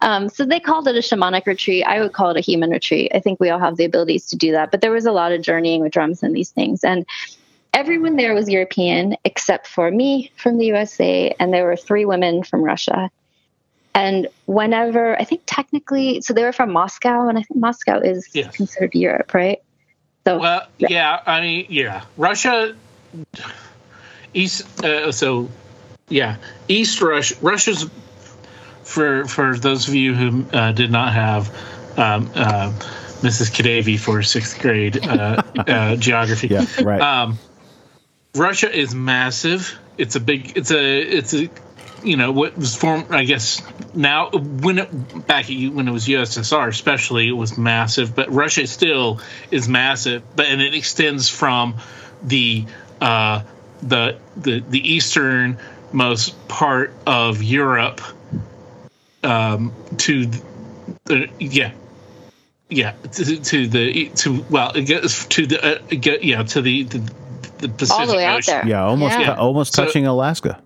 um, so they called it a shamanic retreat i would call it a human retreat i think we all have the abilities to do that but there was a lot of journeying with drums and these things and everyone there was european except for me from the usa and there were three women from russia and whenever i think technically so they were from moscow and i think moscow is Yes. considered europe right so Well, yeah, I mean, yeah, Russia, East. Uh, so, yeah, East Russia. Russia's for for those of you who uh, did not have um, uh, Mrs. Kadavi for sixth grade uh, uh, geography. Yeah. Right. Um, Russia is massive. It's a big. It's a. It's a. You know what was formed. I guess now when it back when it was USSR, especially it was massive. But Russia still is massive. But and it extends from the uh, the the the easternmost part of Europe um, to the yeah yeah to, to the to well it goes to the uh, go- yeah to the the, the Pacific all the way out there yeah. Almost. Yeah. Almost So- touching Alaska.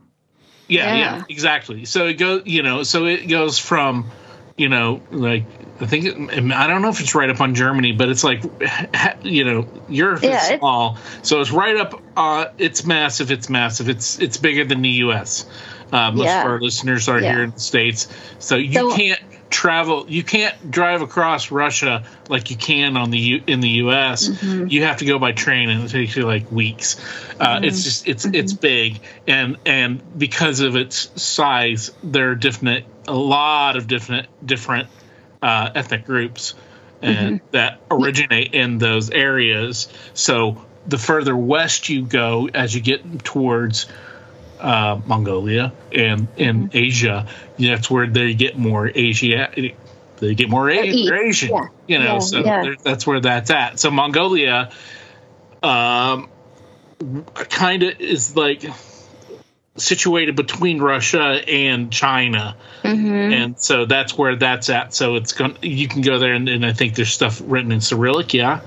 Yeah, yeah, Yeah. exactly. So it goes, you know, so it goes from, you know, like I think it, I don't know if it's right up on Germany, but it's like, you know, Europe Yeah, is it's- small, so it's right up. Uh, it's massive. It's massive. It's it's bigger than the U.S. Uh, most Yeah. of our listeners are Yeah. here in the states, so you So- can't travel. You can't drive across Russia like you can on the U, in the U.S. Mm-hmm. You have to go by train, and it takes you like weeks. Uh, It's just it's it's Mm-hmm. big, and and because of its size, there are different a lot of different different uh, ethnic groups and Mm-hmm. that originate in those areas. So the further west you go, as you get towards uh, Mongolia and in Mm-hmm. Asia, that's where they get more Asia. They get more Asian, yeah. you know. Yeah, so yeah. that's where that's at. So Mongolia, um, kind of is like situated between Russia and China, Mhm. and so that's where that's at. So it's going. You can go there, and, and I think there's stuff written in Cyrillic. Yeah,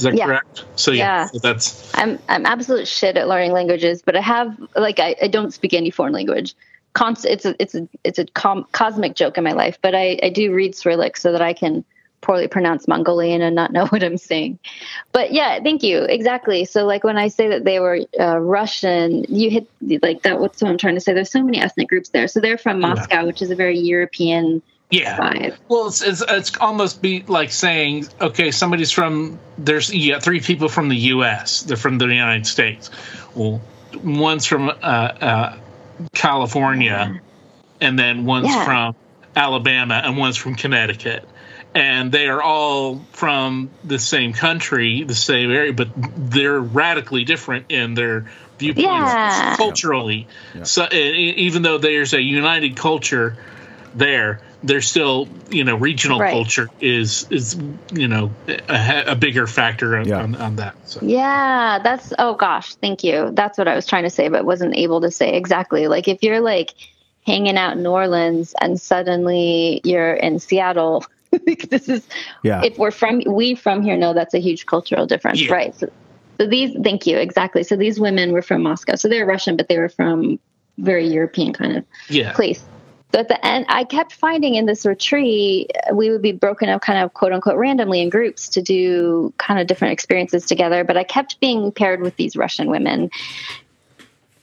Is that Yeah. correct? So yeah, Yeah. so that's I'm I'm absolute shit at learning languages, but I have like I, I don't speak any foreign language. Const, it's a it's a it's a com- cosmic joke in my life, but I I do read Cyrillic so that I can poorly pronounce Mongolian and not know what I'm saying. But yeah, thank you. Exactly. So like when I say that they were uh, Russian, you hit like that. What's what I'm trying to say? There's so many ethnic groups there. So they're from Yeah. Moscow, which is a very European yeah. vibe. Well, it's, it's it's almost be like saying, okay, somebody's from there's you got three people from the U.S. They're from the United States. Well, one's from uh, uh, California, and then one's Yeah. from Alabama, and one's from Connecticut. And they are all from the same country, the same area, but they're radically different in their viewpoints Yeah. culturally. So, even though there's a united culture there, there's still you know regional Right. culture is is you know a, a bigger factor on, Yeah. on, on that. So. Yeah, that's oh gosh, thank you. That's what I was trying to say, but wasn't able to say exactly. Like if you're like hanging out in New Orleans and suddenly you're in Seattle, this is Yeah. if we're from we from here know that's a huge cultural difference, Yeah. right? So, so these, thank you, exactly. So these women were from Moscow, so they're Russian, but they were from very European kind of Yeah. place. So at the end, I kept finding in this retreat, we would be broken up kind of quote unquote randomly in groups to do kind of different experiences together. But I kept being paired with these Russian women.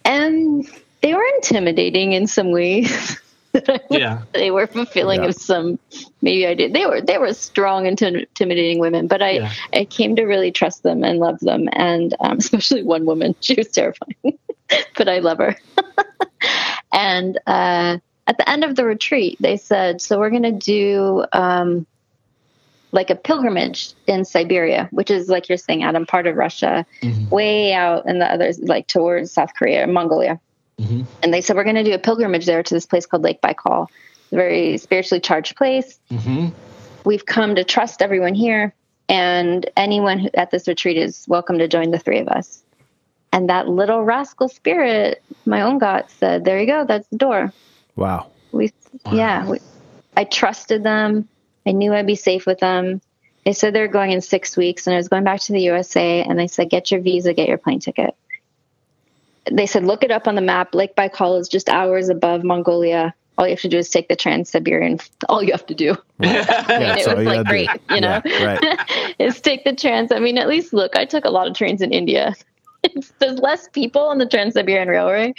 And they were intimidating in some ways. that I would Yeah. they were fulfilling Yeah. of some maybe I did. They were they were strong, intim- intimidating women, but I Yeah. I came to really trust them and love them, and um, especially one woman. She was terrifying, but I love her. and uh, at the end of the retreat, they said, "So we're going to do." Um, like a pilgrimage in Siberia, which is like you're saying, Adam, part of Russia, Mhm. way out in the others, like towards South Korea, Mongolia. Mhm. And they said, We're going to do a pilgrimage there to this place called Lake Baikal, a very spiritually charged place. hmm We've come to trust everyone here, and anyone who, at this retreat is welcome to join the three of us. And that little rascal spirit, my own God, said, There you go, that's the door. Wow. We, yeah, we, I trusted them. I knew I'd be safe with them. They said they're going in six weeks, and I was going back to the USA. And they said, "Get your visa, get your plane ticket." They said, "Look it up on the map. Lake Baikal is just hours above Mongolia. All you have to do is take the Trans-Siberian. All you have to do Yeah, it was, like, gotta do. great, you know? Yeah, right. is take the trans. I mean, at least look. I took a lot of trains in India. There's less people on the Trans-Siberian Railway,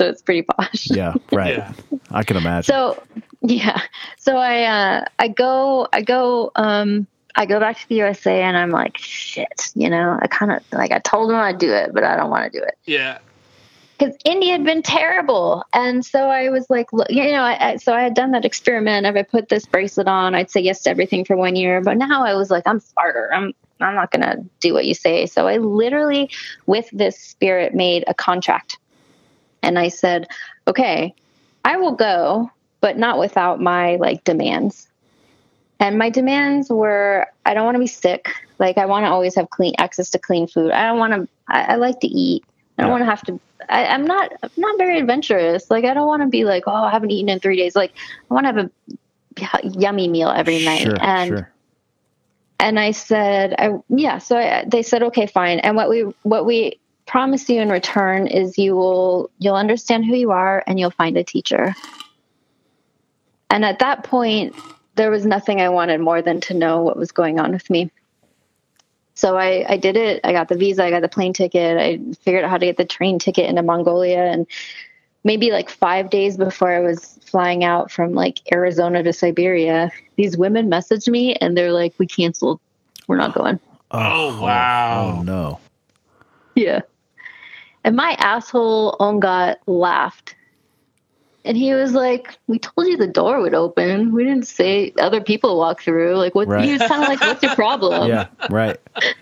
so it's pretty posh. Yeah, right. Yeah. I can imagine. So yeah, so I uh, I go I go um I go back to the USA and I'm like shit, you know. I kind of like I told them I'd do it, but I don't want to do it Yeah. because India had been terrible, and so I was like, look, you know, I, I, so I had done that experiment. If I put this bracelet on, I'd say yes to everything for one year. But now I was like, I'm smarter. I'm I'm not gonna do what you say. So I literally, with this spirit, made a contract, and I said, okay, I will go, but not without my like demands. And my demands were I don't want to be sick. Like I want to always have clean access to clean food. I don't want to. I, I like to eat. I don't want to have to. I, I'm not. I'm not very adventurous. Like I don't want to be like, oh, I haven't eaten in three days. Like I want to have a yummy meal every night. sure, and sure. and I said, I yeah. So I, they said, okay, fine. And what we what we promise you in return is you will you'll understand who you are and you'll find a teacher. And at that point, there was nothing I wanted more than to know what was going on with me. So I, I did it. I got the visa. I got the plane ticket. I figured out how to get the train ticket into Mongolia. And maybe like five days before I was flying out from like Arizona to Siberia, these women messaged me and they're like, "We canceled. We're not going." Oh, oh wow. Oh no. Yeah. And my asshole Ongat laughed. And he was like, We told you the door would open. We didn't say other people walk through. Like, what? Right. He was kind of like, What's your problem? Yeah, right.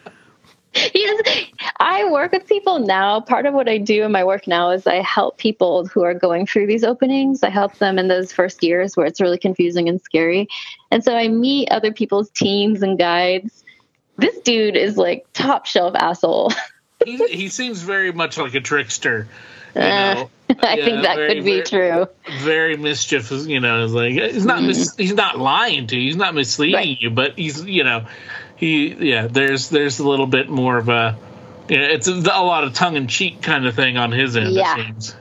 He is, I work with people now. Part of what I do in my work now is I help people who are going through these openings. I help them in those first years where it's really confusing and scary. And so I meet other people's teams and guides. This dude is like top shelf asshole. he, he seems very much like a trickster. You Uh. I Yeah, think that very, could be very- true. Very mischievous. You know, like he's not mis- he's not lying to you. He's not misleading Right. you, but he's you know he yeah there's there's a little bit more of a yeah, it's a, a lot of tongue in cheek kind of thing on his end. Yeah. It seems.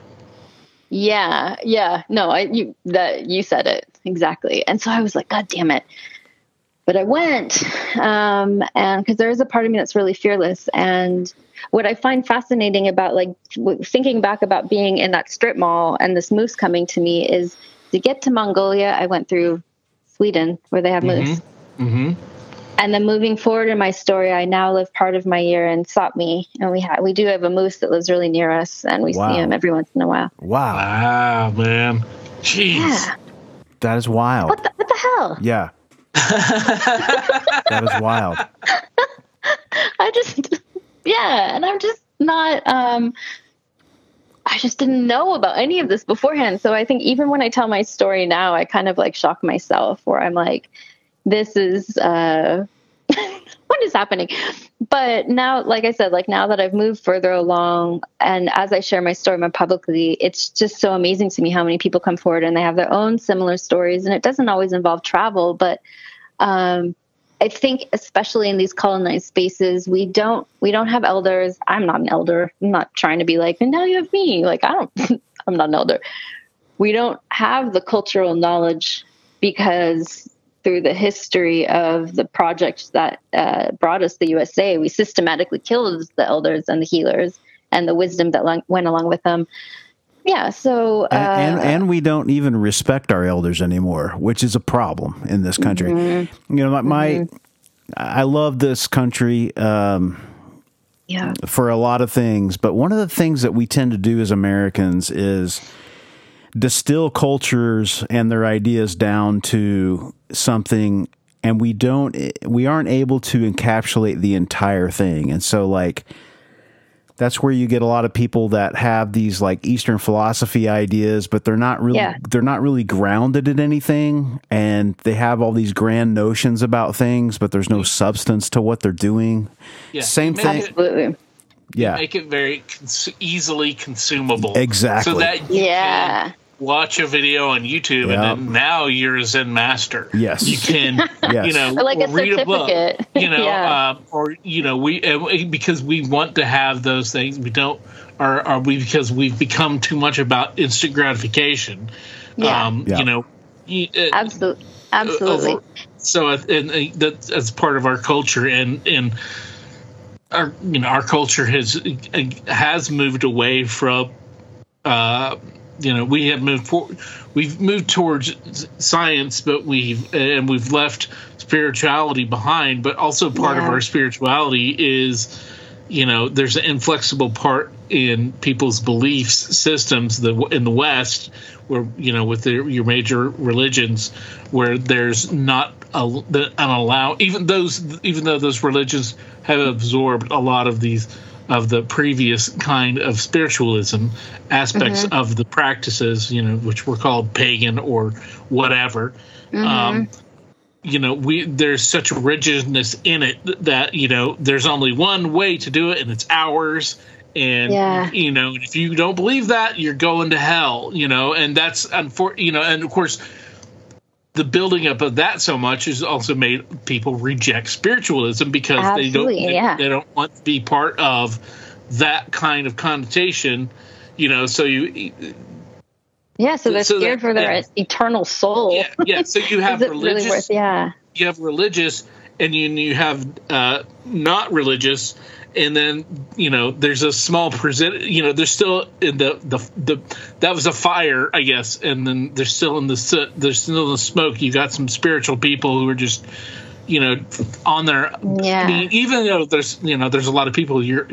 Yeah, yeah. No, I you that you said it exactly. And so I was like, God damn it. But I went, um, and because there is a part of me that's really fearless. And what I find fascinating about like thinking back about being in that strip mall and this moose coming to me is to get to Mongolia, I went through Sweden where they have moose. Mm-hmm. And then moving forward in my story, I now live part of my year in Sapmi, and we have we do have a moose that lives really near us, and we Wow. see him every once in a while. Wow, Wow, man. Jeez. Yeah, that is wild. what the, what the hell? Yeah, that is wild. I just yeah, and I'm just not um I just didn't know about any of this beforehand. So I think even when I tell my story now, I kind of like shock myself where I'm like, this is uh what is happening? But now, like I said, like now that I've moved further along and as I share my story more publicly, it's just so amazing to me how many people come forward and they have their own similar stories. And it doesn't always involve travel, but um I think especially in these colonized spaces, we don't we don't have elders. I'm not an elder. I'm not trying to be like, and now you have me. Like I don't I'm not an elder. We don't have the cultural knowledge because through the history of the project that uh, brought us the USA, we systematically killed the elders and the healers and the wisdom that went along with them. Yeah, so uh, and, and and we don't even respect our elders anymore, which is a problem in this country. Mm-hmm. You know, my, my I love this country um, yeah, for a lot of things, but one of the things that we tend to do as Americans is distill cultures and their ideas down to something and we don't we aren't able to encapsulate the entire thing and so like that's where you get a lot of people that have these like eastern philosophy ideas but they're not really Yeah. they're not really grounded in anything and they have all these grand notions about things but there's no mm. substance to what they're doing Yeah. Same Make thing. absolutely. yeah Make it very cons- easily consumable. Exactly. So that you Yeah. can watch a video on YouTube Yep. and then now you're a Zen master. Yes. You can, Yes. you know, Or like a read a book. certificate. You know, Yeah. um, or you know, we uh, because we want to have those things. We don't, or are we because we've become too much about instant gratification? Yeah. Um, Yeah. You know, y- uh, Absolutely. Absolutely. over- so uh, and, uh, that's part of our culture and and our you know our culture has uh, has moved away from uh you know we have moved for, we've moved towards science but we've and we've left spirituality behind but also part of our spirituality is you know there's an inflexible part in people's beliefs systems the in the west where you know with your major religions where there's not a, an allow even those even though those religions have absorbed a lot of these of the previous kind of spiritualism aspects of the practices you know which were called pagan or whatever. Um, you know we there's such rigidness in it that you know there's only one way to do it and it's ours. And Yeah. you know if you don't believe that you're going to hell you know and that's unfor- you know and of course the building up of that so much has also made people reject spiritualism because they don't they, yeah. they don't want to be part of that kind of connotation you know so you Yeah, so they're So that- scared for their yeah. eternal soul. yeah, yeah so you have it really religious worth? Yeah, you have religious and you you have uh, not religious and then you know there's a small present you know there's still in the the the that was a fire i guess and then there's still in the soot there's still in the smoke you got some spiritual people who are just you know on their Yeah. I mean, even though there's you know there's a lot of people you're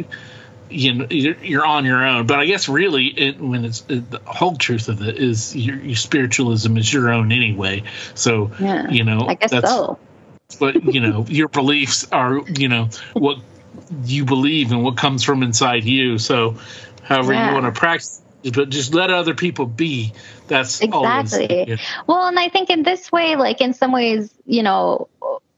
you know you're, you're on your own but i guess really it, when it's it, the whole truth of it is your, your spiritualism is your own anyway so yeah. you know I guess that's so. but you know your beliefs are you know what you believe and what comes from inside you so however Yeah. you want to practice but just let other people be that's Exactly. yeah. Well, and I think in this way, like in some ways, you know,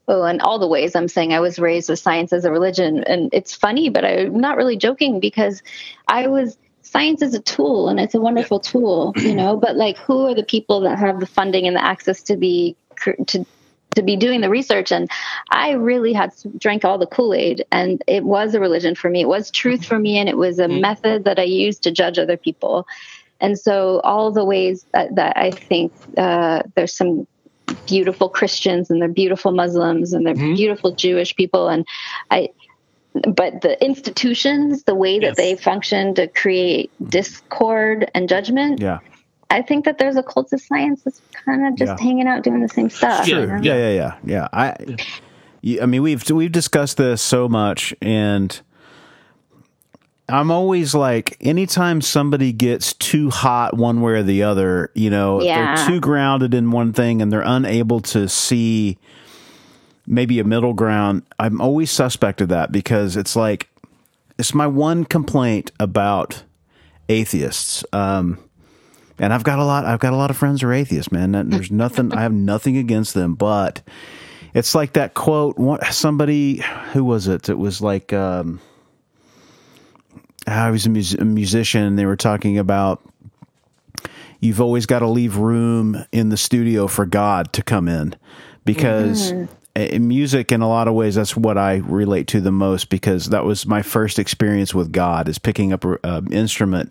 oh, in all the ways I'm saying I was raised with science as a religion. And it's funny, but I'm not really joking because I was science is a tool and it's a wonderful tool, you know, but like who are the people that have the funding and the access to be to to be doing the research and i really had drank all the kool-aid and it was a religion for me it was truth for me and it was a mm-hmm. method that i used to judge other people and so all the ways that, that i think uh, there's some beautiful christians and they're beautiful muslims and they're mm-hmm. beautiful jewish people and i but the institutions the way that yes. they function to create discord and judgment yeah I think that there's a cult of science that's kind of just yeah. hanging out doing the same stuff. Sure. You know? Yeah, yeah, yeah, yeah. I, yeah. I mean, we've we've discussed this so much, and I'm always like, anytime somebody gets too hot one way or the other, you know, yeah. they're too grounded in one thing and they're unable to see maybe a middle ground. I'm always suspect of that because it's like it's my one complaint about atheists. Um, and I've got a lot. I've got a lot of friends who are atheists, man. There's nothing. I have nothing against them, but it's like that quote. Somebody who was it? It was like um, I was a, mus- a musician. and They were talking about you've always got to leave room in the studio for God to come in because mm-hmm in music in a lot of ways that's what i relate to the most because that was my first experience with god is picking up an instrument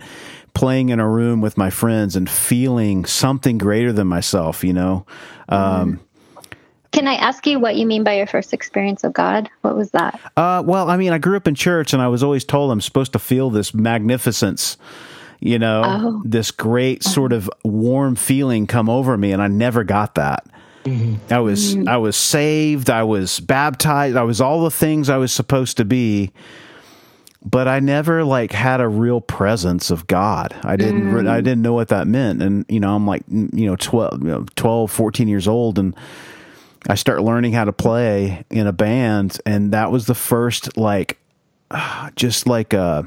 playing in a room with my friends and feeling something greater than myself you know um, can i ask you what you mean by your first experience of god what was that uh, well i mean i grew up in church and i was always told i'm supposed to feel this magnificence you know oh. this great sort of warm feeling come over me and i never got that Mm-hmm. I was mm-hmm. I was saved. I was baptized. I was all the things I was supposed to be, but I never like had a real presence of God. I didn't mm. I didn't know what that meant. And you know, I'm like you know 12, you know, 12 14 years old and I start learning how to play in a band and that was the first like just like a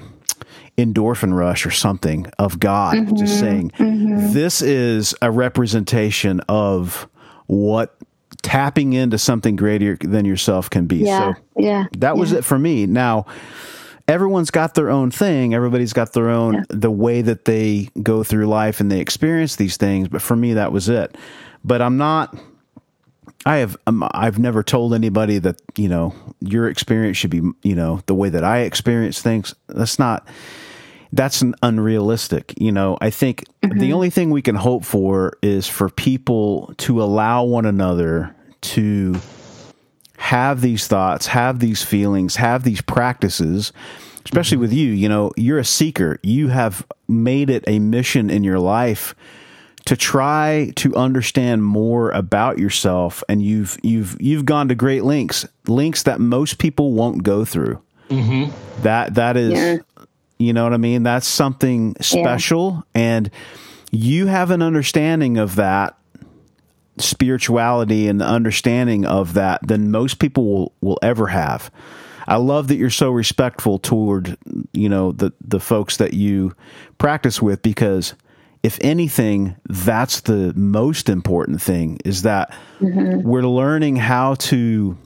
endorphin rush or something of God mm-hmm. just saying mm-hmm. this is a representation of what tapping into something greater than yourself can be. Yeah, so yeah, that was yeah. it for me. Now, everyone's got their own thing. Everybody's got their own yeah. the way that they go through life and they experience these things. But for me, that was it. But I'm not. I have um, I've never told anybody that you know your experience should be you know the way that I experience things. That's not that's an unrealistic. You know, I think mm-hmm. the only thing we can hope for is for people to allow one another to have these thoughts, have these feelings, have these practices, especially mm-hmm. with you. You know, you're a seeker. You have made it a mission in your life to try to understand more about yourself and you've you've you've gone to great lengths links that most people won't go through mm-hmm. that that is yeah. You know what I mean? That's something special. Yeah. And you have an understanding of that spirituality and the understanding of that than most people will, will ever have. I love that you're so respectful toward, you know, the, the folks that you practice with because if anything, that's the most important thing is that mm-hmm. we're learning how to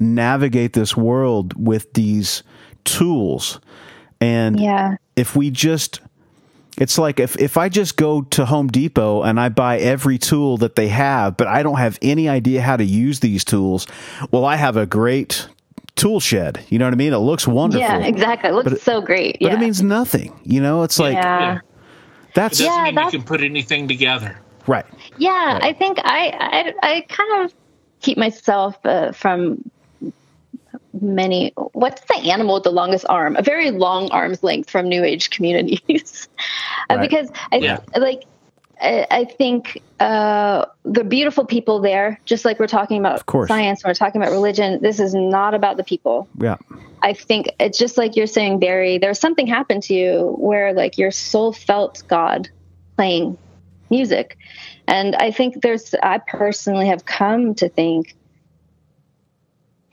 navigate this world with these tools and yeah. if we just it's like if, if I just go to Home Depot and I buy every tool that they have, but I don't have any idea how to use these tools, well, I have a great tool shed. You know what I mean? It looks wonderful. Yeah, exactly. It looks but so great. Yeah. But it means nothing. You know, it's like yeah. that's it doesn't yeah, mean that's, you can put anything together. Right. Yeah, right. I think I, I I kind of keep myself uh, from many what's the animal with the longest arm a very long arm's length from new age communities uh, right. because i yeah. like I, I think uh, the beautiful people there, just like we're talking about science, we're talking about religion. This is not about the people. Yeah, I think it's just like you're saying, Barry. There's something happened to you where like your soul felt God playing music, and I think there's. I personally have come to think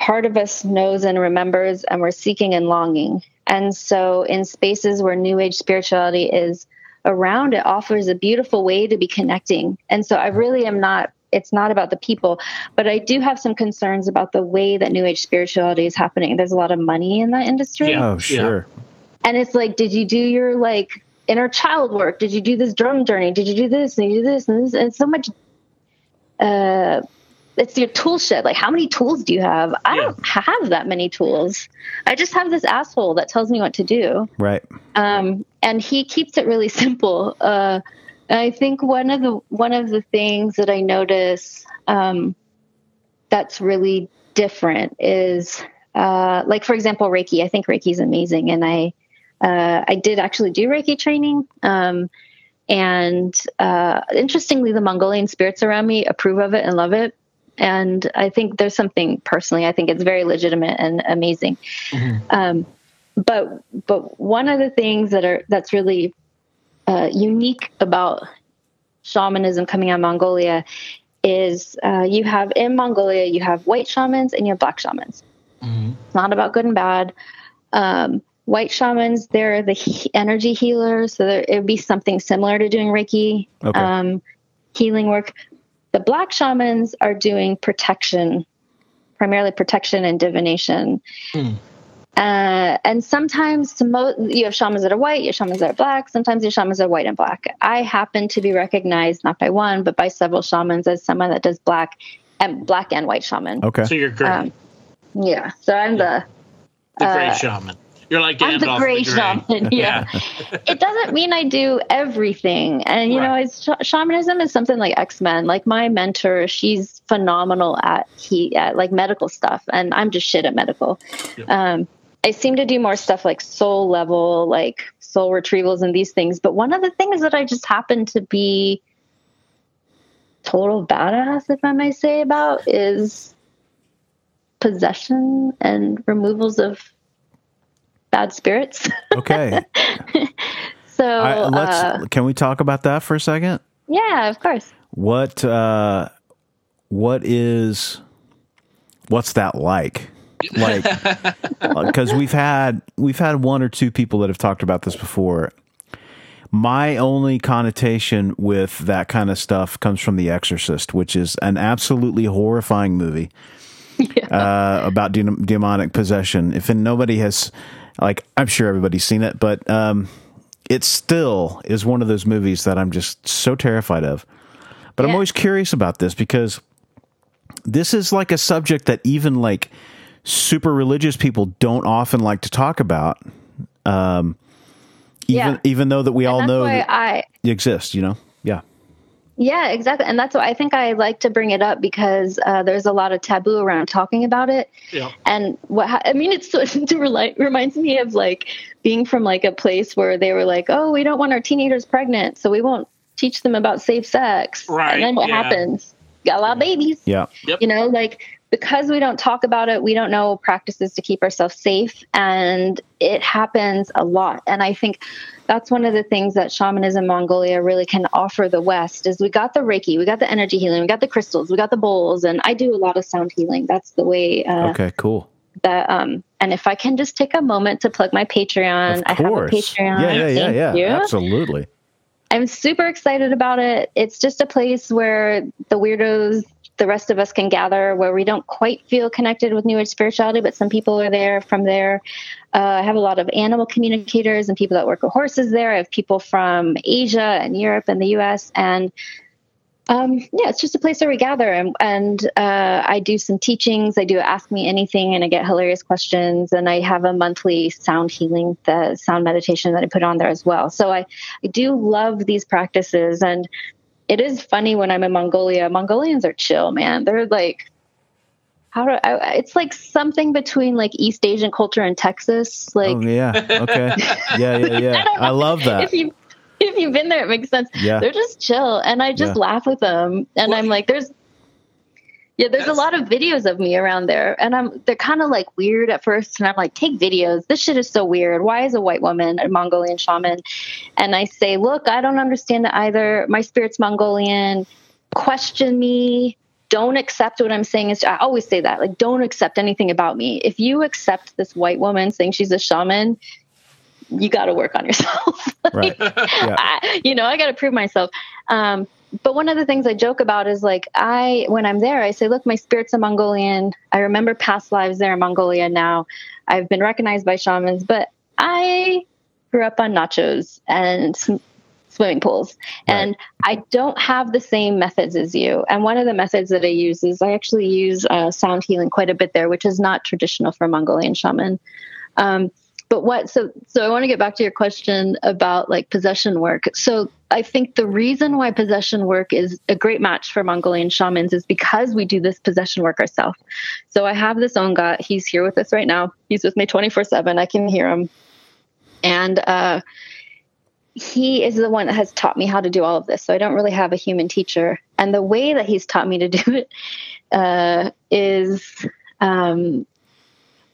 part of us knows and remembers, and we're seeking and longing. And so, in spaces where New Age spirituality is around, it offers a beautiful way to be connecting. And so, I really am not, it's not about the people, but I do have some concerns about the way that New Age spirituality is happening. There's a lot of money in that industry. Yeah, oh, sure. And it's like, did you do your like inner child work? Did you do this drum journey? Did you do this and you do this and this? And so much uh, it's your tool shed. Like, how many tools do you have? I Yeah. don't have that many tools. I just have this asshole that tells me what to do. Right. Um, and he keeps it really simple. Uh, I think one of the one of the things that I notice um, that's really different is, uh, like for example, Reiki. I think Reiki is amazing, and I uh, I did actually do Reiki training. Um, and uh, interestingly, the Mongolian spirits around me approve of it and love it. And I think there's something personally, I think it's very legitimate and amazing. Um, but but one of the things that are that's really uh, unique about shamanism coming out of Mongolia is uh, you have in Mongolia you have white shamans and you have black shamans. It's not about good and bad. Um, white shamans they're the he- energy healers, so there, it would be something similar to doing Reiki Okay. um, healing work. The black shamans are doing protection, primarily protection and divination. Uh, and sometimes to you have shamans that are white, you have shamans that are black. Sometimes your shamans are white and black. I happen to be recognized not by one, but by several shamans as someone that does black and black and white shaman. Okay. So you're great. Um, yeah, so I'm the the uh, gray shaman. You're like I'm the Gandalf gray the shaman. Yeah. it doesn't mean I do everything. And, you know, it's, sh- shamanism is something like X Men. Like my mentor, she's phenomenal at he at like medical stuff, and I'm just shit at medical. Yep. Um, I seem to do more stuff like soul level, like soul retrievals and these things. But one of the things that I just happen to be total badass, if I may say, about is possession and removals of bad spirits. Okay. so I, let's. uh, can we talk about that for a second? yeah, of course. What uh, what is what's that like? Like, because we've had we've had one or two people that have talked about this before. My only connotation with that kind of stuff comes from The Exorcist, which is an absolutely horrifying movie uh, about de- demonic possession. If nobody has, like, I'm sure everybody's seen it, but um, it still is one of those movies that I'm just so terrified of. But I'm always curious about this because this is like a subject that even like super religious people don't often like to talk about. Um, even Yeah. even though that we all that's know that I it exists, you know. Yeah. Yeah, exactly. And that's why I think I like to bring it up because uh, there's a lot of taboo around talking about it. Yeah. And what I mean, it's sort of to reli- reminds me of like being from like a place where they were like, oh, we don't want our teenagers pregnant, so we won't teach them about safe sex. Right, And then what yeah. happens? Got a lot of babies. Yeah. You know, like because we don't talk about it, we don't know practices to keep ourselves safe. And it happens a lot. And I think that's one of the things that shamanism Mongolia really can offer the West is we got the Reiki, we got the energy healing, we got the crystals, we got the bowls, and I do a lot of sound healing. That's the way uh, Okay, cool. that um and if I can just take a moment to plug my Patreon, I have a. Patreon. Yeah, yeah, yeah, Thank yeah. you. Absolutely. I'm super excited about it. It's just a place where the weirdos, the rest of us can gather, where we don't quite feel connected with New Age spirituality, but some people are there from there. Uh, I have a lot of animal communicators and people that work with horses there. I have people from Asia and Europe and the US. And um, yeah, it's just a place where we gather. And, and uh, I do some teachings. I do Ask Me Anything, and I get hilarious questions. And I have a monthly sound healing, the sound meditation that I put on there as well. So I, I do love these practices. And it is funny when I'm in Mongolia. Mongolians are chill, man. They're like, how do I, it's like something between like East Asian culture and Texas. Like, oh yeah. Okay. Yeah, yeah, yeah. I love that. if you if you've been there, it makes sense. Yeah. They're just chill, and I just Yeah. laugh with them. And Well, I'm like, there's yeah, there's a lot of videos of me around there, and I'm they're kind of like weird at first, and I'm like, take videos. This shit is so weird. Why is a white woman a Mongolian shaman? And I say, look, I don't understand it either. My spirit's Mongolian. Question me. Don't accept what I'm saying. Is I always say that. Like, don't accept anything about me. If you accept this white woman saying she's a shaman, you got to work on yourself. Right. Yeah. I, you know, I got to prove myself. Um, but one of the things I joke about is like, I, when I'm there, I say, look, my spirit's a Mongolian. I remember past lives there in Mongolia now. I've been recognized by shamans, but I grew up on nachos and swimming pools. And I don't have the same methods as you. And one of the methods that I use is I actually use uh, sound healing quite a bit there, which is not traditional for Mongolian shaman. Um, but what so so I want to get back to your question about like possession work. So I think the reason why possession work is a great match for Mongolian shamans is because we do this possession work ourselves. So I have this Ongat. He's here with us right now. He's with me 24 7. I can hear him. And uh, he is the one that has taught me how to do all of this. So I don't really have a human teacher. And the way that he's taught me to do it uh, is um,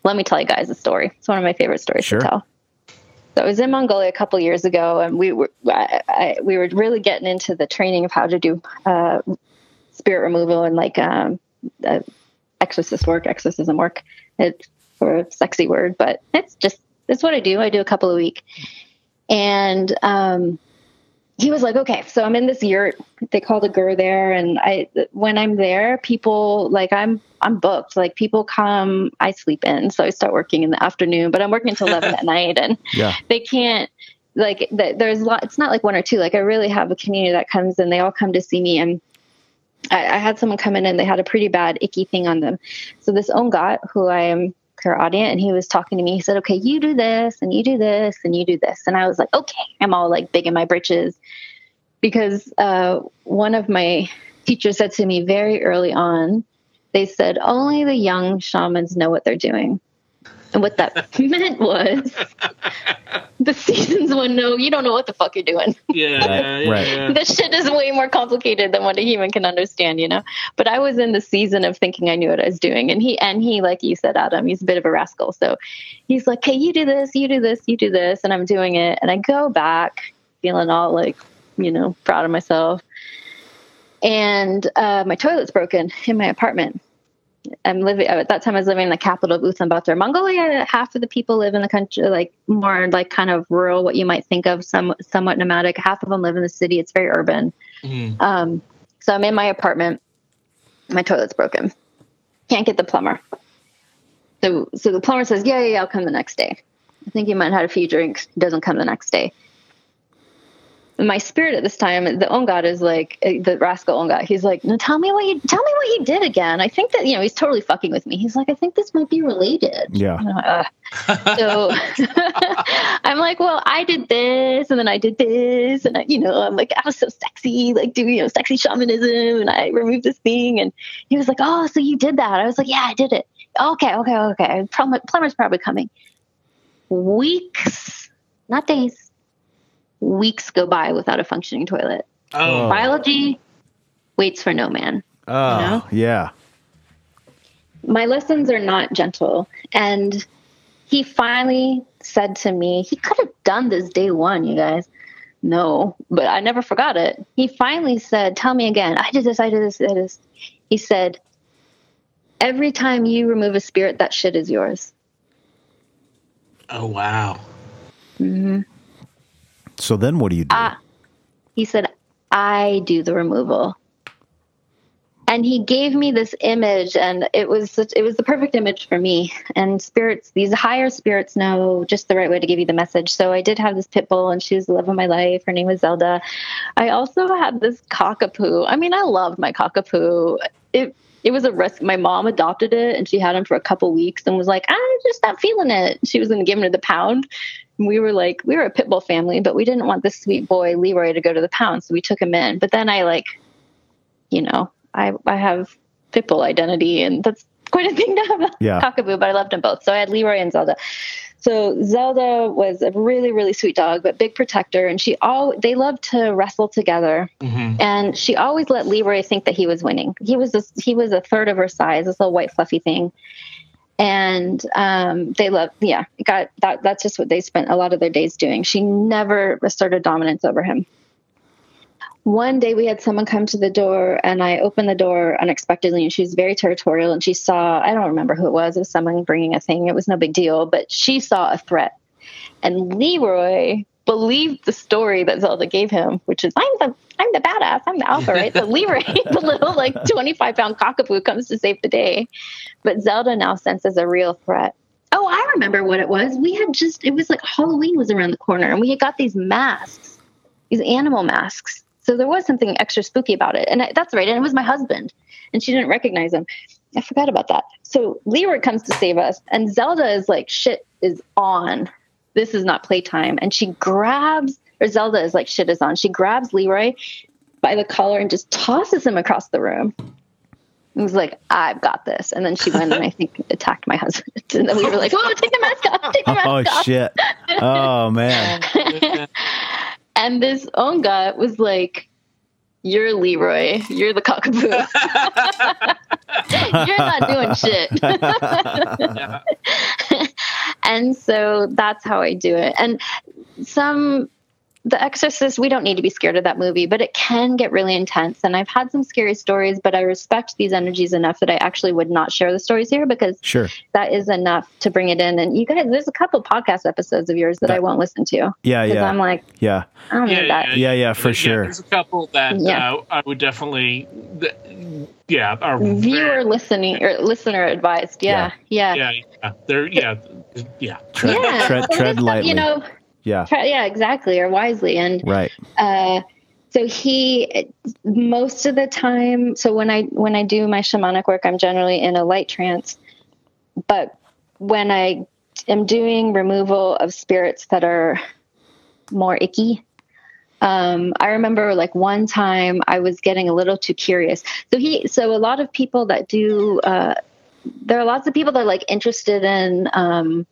let me tell you guys a story. It's one of my favorite stories Sure. to tell. So I was in Mongolia a couple years ago, and we were I, I, we were really getting into the training of how to do uh, spirit removal and like um, uh, exorcist work, exorcism work. It's for a sexy word, but it's just it's what I do. I do a couple a week, and um, he was like, okay, so I'm in this yurt. They call the ger there, and I when I'm there, people like I'm I'm booked. Like people come, I sleep in, so I start working in the afternoon, but I'm working until eleven at night, and Yeah. they can't like there's a lot. It's not like one or two. Like I really have a community that comes and they all come to see me, and I, I had someone come in and they had a pretty bad icky thing on them. So this Ongat, who I am clairaudient, and he was talking to me. He said, "Okay, you do this, and you do this, and you do this," and I was like, "Okay." I'm all like big in my britches because uh, one of my teachers said to me very early on, they said only the young shamans know what they're doing. And what that meant was the seasons one know you don't know what the fuck you're doing. Yeah, yeah, Right. yeah. this shit is way more complicated than what a human can understand, you know. But I was in the season of thinking I knew what I was doing, and he and he, like you said, Adam, he's a bit of a rascal. So he's like, "Hey, you do this, you do this, you do this," and I'm doing it, and I go back feeling all like, you know, proud of myself. And uh, my toilet's broken in my apartment. I'm living at that time. I was living in the capital of Ulaanbaatar, Mongolia. Half of the people live in the country, like more like kind of rural, what you might think of, some somewhat nomadic. Half of them live in the city. It's very urban. Mhm. Um, so I'm in my apartment. My toilet's broken. Can't get the plumber. So so the plumber says, "Yeah, yeah, yeah I'll come the next day." I think he might have had a few drinks. He doesn't come the next day. My spirit at this time, the Ongat is like uh, the rascal Ongat. He's like, "No, tell me what you tell me what you did again." I think that you know he's totally fucking with me. He's like, "I think this might be related." Yeah. Like, so I'm like, well, I did this, and then I did this, and I, you know, I'm like, I was so sexy, like doing you know sexy shamanism, and I removed this thing, and he was like, oh, so you did that? I was like, yeah, I did it. Okay, okay, okay. Plumber, plumber's probably coming. Weeks, not days, weeks go by without a functioning toilet. Oh, oh. Biology waits for no man Oh, know? yeah. my lessons are not gentle. And he finally said to me, he could have done this day one, you guys. No, but I never forgot it. He finally said, Tell me again. I did this, I did this, I did this. He said, Every time you remove a spirit, that shit is yours. oh wow. Mm-hmm. So then what do you do? Ah, he said, I do the removal. And he gave me this image, and it was such, it was the perfect image for me. And spirits, these higher spirits know just the right way to give you the message. So I did have this pit bull, and she was the love of my life. Her name was Zelda. I also had this cockapoo. I mean, I loved my cockapoo. It it was a risk. My mom adopted it, and she had him for a couple weeks, and was like, ah, "I just not feeling it." She was going to give him to the pound. And we were like, we were a pit bull family, but we didn't want this sweet boy Leroy to go to the pound, so we took him in. But then I like, you know, I I have pit bull identity, and that's quite a thing to have a Yeah. cockapoo. But I loved them both, so I had Leroy and Zelda. So Zelda was a really really sweet dog, but big protector, and she all they loved to wrestle together. hmm And she always let Leroy think that he was winning. He was this, he was a third of her size, this little white fluffy thing. And um, they love, yeah, got that. That's just what they spent a lot of their days doing. She never asserted dominance over him. One day we had someone come to the door, and I opened the door unexpectedly, and she was very territorial. And she saw, I don't remember who it was, it was someone bringing a thing. It was no big deal, but she saw a threat. And Leroy believed the story that Zelda gave him, which is I'm the I'm the badass, I'm the alpha, right? So Leroy, the little like 25 pound cockapoo, comes to save the day. But Zelda now senses a real threat. Oh, I remember what it was. We had just it was like Halloween was around the corner, and we had got these masks these animal masks. So there was something extra spooky about it. And I, that's right. And it was my husband. And she didn't recognize him. I forgot about that. So Leroy comes to save us. And Zelda is like, shit is on. This is not playtime. And she grabs, or Zelda is like, shit is on. She grabs Leroy by the collar and just tosses him across the room. He was like, I've got this. And then she went and I think attacked my husband. And then we were like, oh, take the mask off, take the oh, mask Oh off. Oh, shit! Oh man! And this Onga was like, You're Leroy. You're the cockapoo. You're not doing shit. and so that's how I do it. And some the Exorcist, we don't need to be scared of that movie, but it can get really intense. And I've had some scary stories, but I respect these energies enough that I actually would not share the stories here because Sure. that is enough to bring it in. And you guys, there's a couple podcast episodes of yours that I won't listen to Yeah, because yeah, I'm like, yeah. I don't need that. Yeah, yeah, for sure. There's a couple that Yeah. uh, I would definitely, th- yeah, are Viewer listening or listener advised. Yeah, yeah, yeah, yeah, they're yeah, yeah. Tread, Yeah. tread, So tread lightly. You know, yeah, yeah, exactly, or wisely. And right. uh, so he, most of the time, so when I when I do my shamanic work, I'm generally in a light trance. But when I am doing removal of spirits that are more icky, um, I remember like one time I was getting a little too curious. So he, so a lot of people that do, uh, there are lots of people that are like interested in um,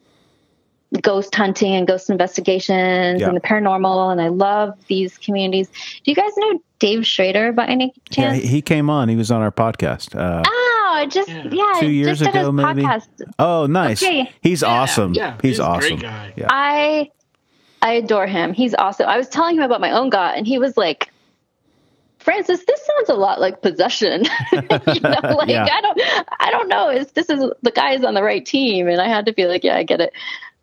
ghost hunting and ghost investigations Yeah. and the paranormal, and I love these communities. Do you guys know Dave Schrader by any chance? he, he came on. He was on our podcast. Uh, oh, just Yeah. yeah, Two years just ago, maybe? podcast. oh, nice. Okay. He's awesome. yeah, he's he's a great awesome. guy. Yeah. I I adore him. He's awesome. I was telling him about my own God, and he was like, "Frances, this sounds a lot like possession." you know, like Yeah. I don't, I don't know. Is this is the guy is on the right team? And I had to be like, "Yeah, I get it."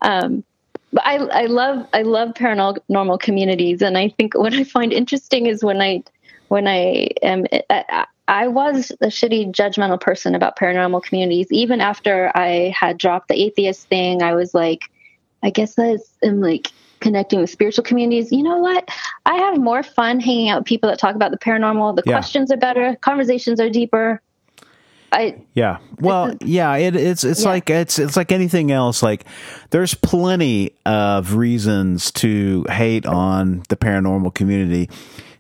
Um, but I, I love, I love paranormal communities, and I think what I find interesting is when I, when I am, I, I was a shitty judgmental person about paranormal communities. Even after I had dropped the atheist thing, I was like, I guess I am like connecting with spiritual communities. You know what? I have more fun hanging out with people that talk about the paranormal. The Yeah. questions are better, conversations are deeper. I Yeah. Well, yeah, it, it's it's Yeah. like it's it's like anything else. Like there's plenty of reasons to hate on the paranormal community,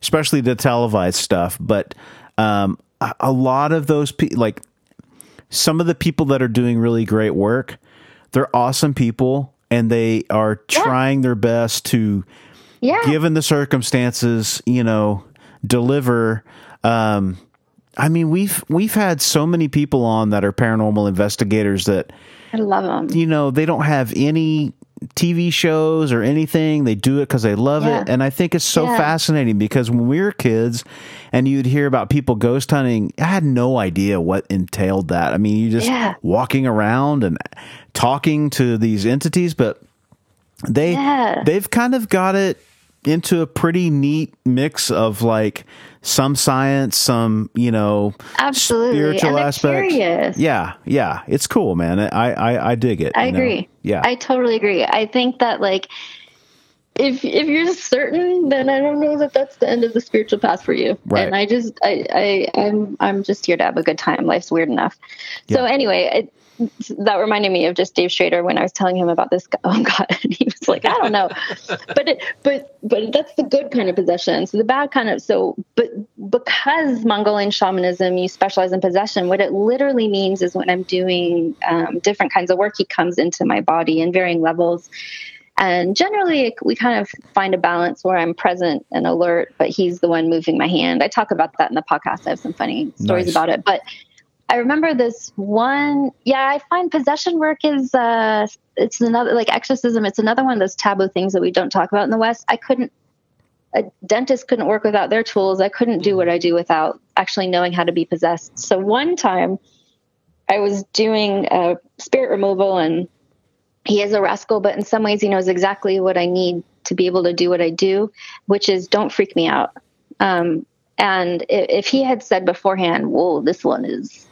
especially the televised stuff. But um, a, a lot of those people, like some of the people that are doing really great work, they're awesome people, and they are trying their best to yeah, given the circumstances, you know, deliver. Um, I mean, we've we've had so many people on that are paranormal investigators that I love them. you know they don't have any TV shows or anything. They do it because they love Yeah. it, and I think it's so Yeah. fascinating because when we were kids, and you'd hear about people ghost hunting, I had no idea what entailed that. I mean, you just Yeah. walking around and talking to these entities, but they they've kind of got it into a pretty neat mix of like some science, some you know, Absolutely. spiritual aspects. curious. Yeah, yeah, it's cool, man. I I, I dig it. I you know? agree. Yeah, I totally agree. I think that like if if you're certain, then I don't know that that's the end of the spiritual path for you. Right. And I just I, I I'm I'm just here to have a good time. Life's weird enough. So anyway, it, that reminded me of just Dave Schrader when I was telling him about this. Oh God, and he was like, I don't know, but it, but but that's the good kind of possession. So the bad kind of so but because Mongolian shamanism, you specialize in possession. What it literally means is when I'm doing um, different kinds of work, he comes into my body in varying levels. And generally, we kind of find a balance where I'm present and alert, but he's the one moving my hand. I talk about that in the podcast. I have some funny stories Nice. about it. But I remember this one. Yeah, I find possession work is uh, it's another like exorcism. It's another one of those taboo things that we don't talk about in the West. I couldn't. A dentist couldn't work without their tools. I couldn't do what I do without actually knowing how to be possessed. So one time, I was doing uh, spirit removal and he is a rascal, but in some ways he knows exactly what I need to be able to do what I do, which is don't freak me out. Um, and if he had said beforehand, "Whoa, this one is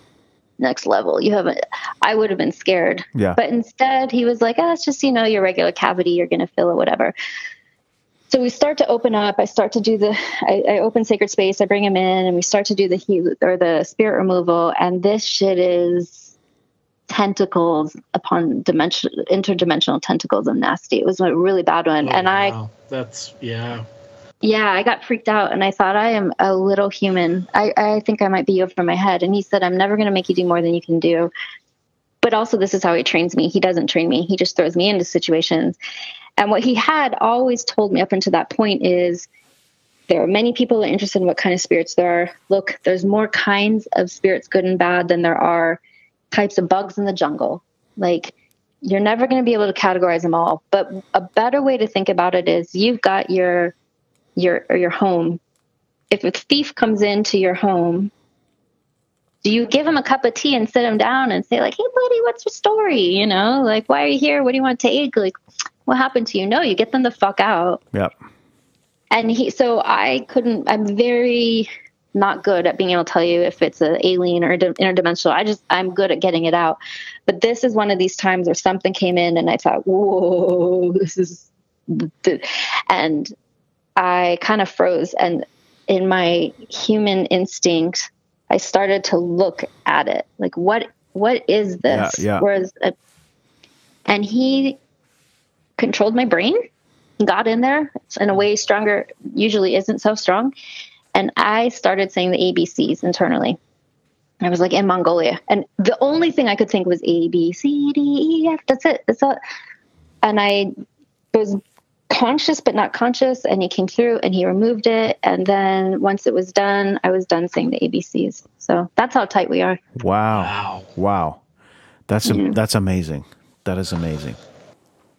next level," you haven't, I would have been scared. Yeah. But instead, he was like, "Oh, it's just you know your regular cavity. You're going to fill it, whatever." so we start to open up. I start to do the, I, I open sacred space. I bring him in, and we start to do the heat or the spirit removal. And this shit is tentacles upon dimension, interdimensional tentacles of nasty. It was a really bad one, Oh, and I that's yeah. Yeah, I got freaked out and I thought I am a little human. I, I think I might be over my head. And he said, I'm never going to make you do more than you can do. But also, this is how he trains me. He doesn't train me, he just throws me into situations. And what he had always told me up until that point is there are many people are interested in what kind of spirits there are. Look, there's more kinds of spirits, good and bad, than there are types of bugs in the jungle. Like, you're never going to be able to categorize them all. But a better way to think about it is you've got your your or your home. If a thief comes into your home, do you give him a cup of tea and sit him down and say like, "Hey, buddy, what's your story?" You know, like, "Why are you here? What do you want to take?" Like, what happened to you? No, you get them the fuck out. Yep. And he, so I couldn't. I'm very not good at being able to tell you if it's an alien or inter- interdimensional. I just I'm good at getting it out. But this is one of these times where something came in and I thought, "Whoa, this is," the, and I kind of froze. And in my human instinct, I started to look at it, like what what is this? Yeah, yeah. Whereas, uh, and he controlled my brain, got in there in a way stronger usually isn't so strong, and I started saying the ABCs internally. I was like in Mongolia, and the only thing I could think was A B C D E F. That's it. That's all. And I was conscious but not conscious and he came through and he removed it and then once it was done i was done saying the abcs so that's how tight we are Wow. Wow. Wow. That's Mm-hmm. that's amazing. That is amazing.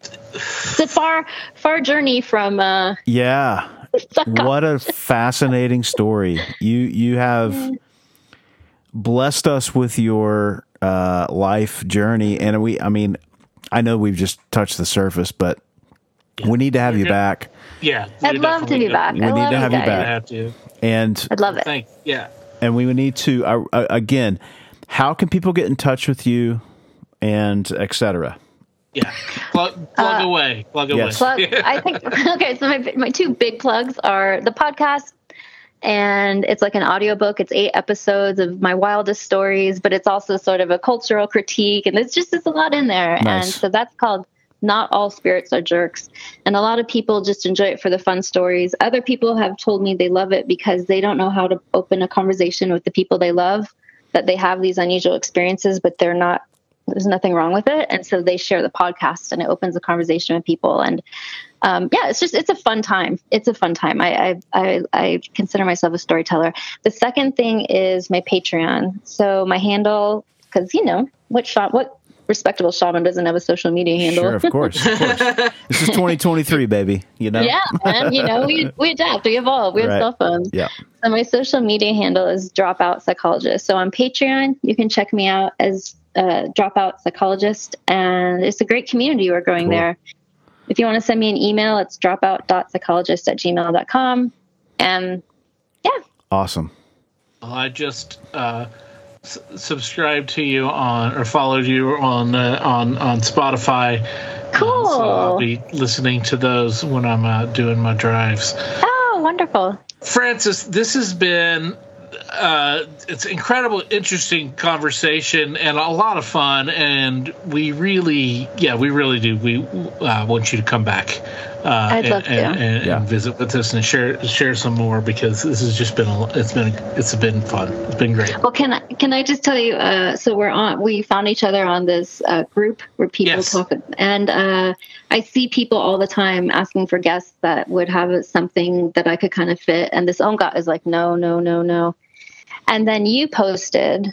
it's a far far journey from uh Yeah. What a fascinating story. You you have blessed us with your uh, life journey and we I mean I know we've just touched the surface but we need to have you Yeah. back Yeah. i'd love to be do. back We I need love to have you guys. We back. have to. and i'd love it Thank yeah. and we would need to uh, uh, again how can people get in touch with you and etc Yeah. Plug, plug away. Plug away. Yes. plug i think okay so my, my two big plugs are the podcast and it's like an audiobook it's eight episodes of my wildest stories but it's also sort of a cultural critique and it's just there's a lot in there and Nice. so that's called not all spirits are jerks. And a lot of people just enjoy it for the fun stories. Other people have told me they love it because they don't know how to open a conversation with the people they love that they have these unusual experiences but they're not there's nothing wrong with it. And so they share the podcast and it opens a conversation with people. And um, yeah it's just it's a fun time. It's a fun time. I, I i i consider myself a storyteller. The second thing is my patreon. So my handle because you know what shot what respectable shaman doesn't have a social media handle. sure of course of course. This is 2023 baby you know? Yeah and you know we we adapt we evolve we have Right. cell phones. Yeah. So my social media handle is dropout psychologist. So on patreon you can check me out as uh, dropout psychologist and it's a great community we're growing Cool. there. If you want to send me an email it's dropout.psychologist at gmail.com and yeah. Awesome. Well, I just uh, s- subscribed to you on or followed you on uh, on on Spotify. Cool. so I'll be listening to those when I'm uh, doing my drives. oh wonderful Frances, this has been uh, it's incredible, interesting conversation and a lot of fun. And we really, yeah, we really do. We uh, want you to come back. Uh, I'd and, love to. and, and, Yeah. and visit with us and share share some more because this has just been a, it's been it's been fun. It's been great. Well, can I can I just tell you? Uh, so we're on. We found each other on this uh, group where people Yes. talk, and uh, I see people all the time asking for guests that would have something that I could kind of fit. And this ONGOT is like, no, no, no, no. And then you posted,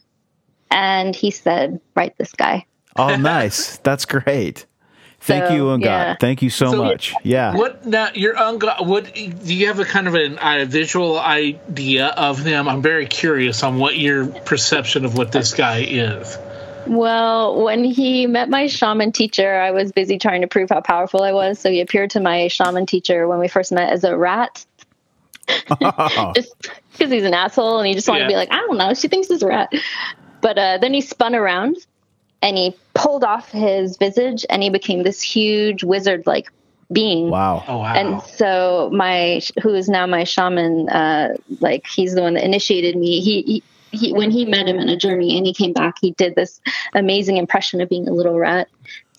and he said, "Write this guy." oh nice that's great thank So, you and yeah. thank you so, So, much yeah What now? Your ungo- What do you have a kind of an, a visual idea of him? I'm very curious on what your perception of what this guy is. Well, when he met my shaman teacher, I was busy trying to prove how powerful I was. So he appeared to my shaman teacher when we first met as a rat. just because he's an asshole and he just wanted to be like, I don't know, she thinks he's a rat. But uh, then he spun around and he pulled off his visage and he became this huge wizard like being. Wow. Oh wow. And so my who is now my shaman, uh, like he's the one that initiated me. He, he he when he met him in a journey and he came back, he did this amazing impression of being a little rat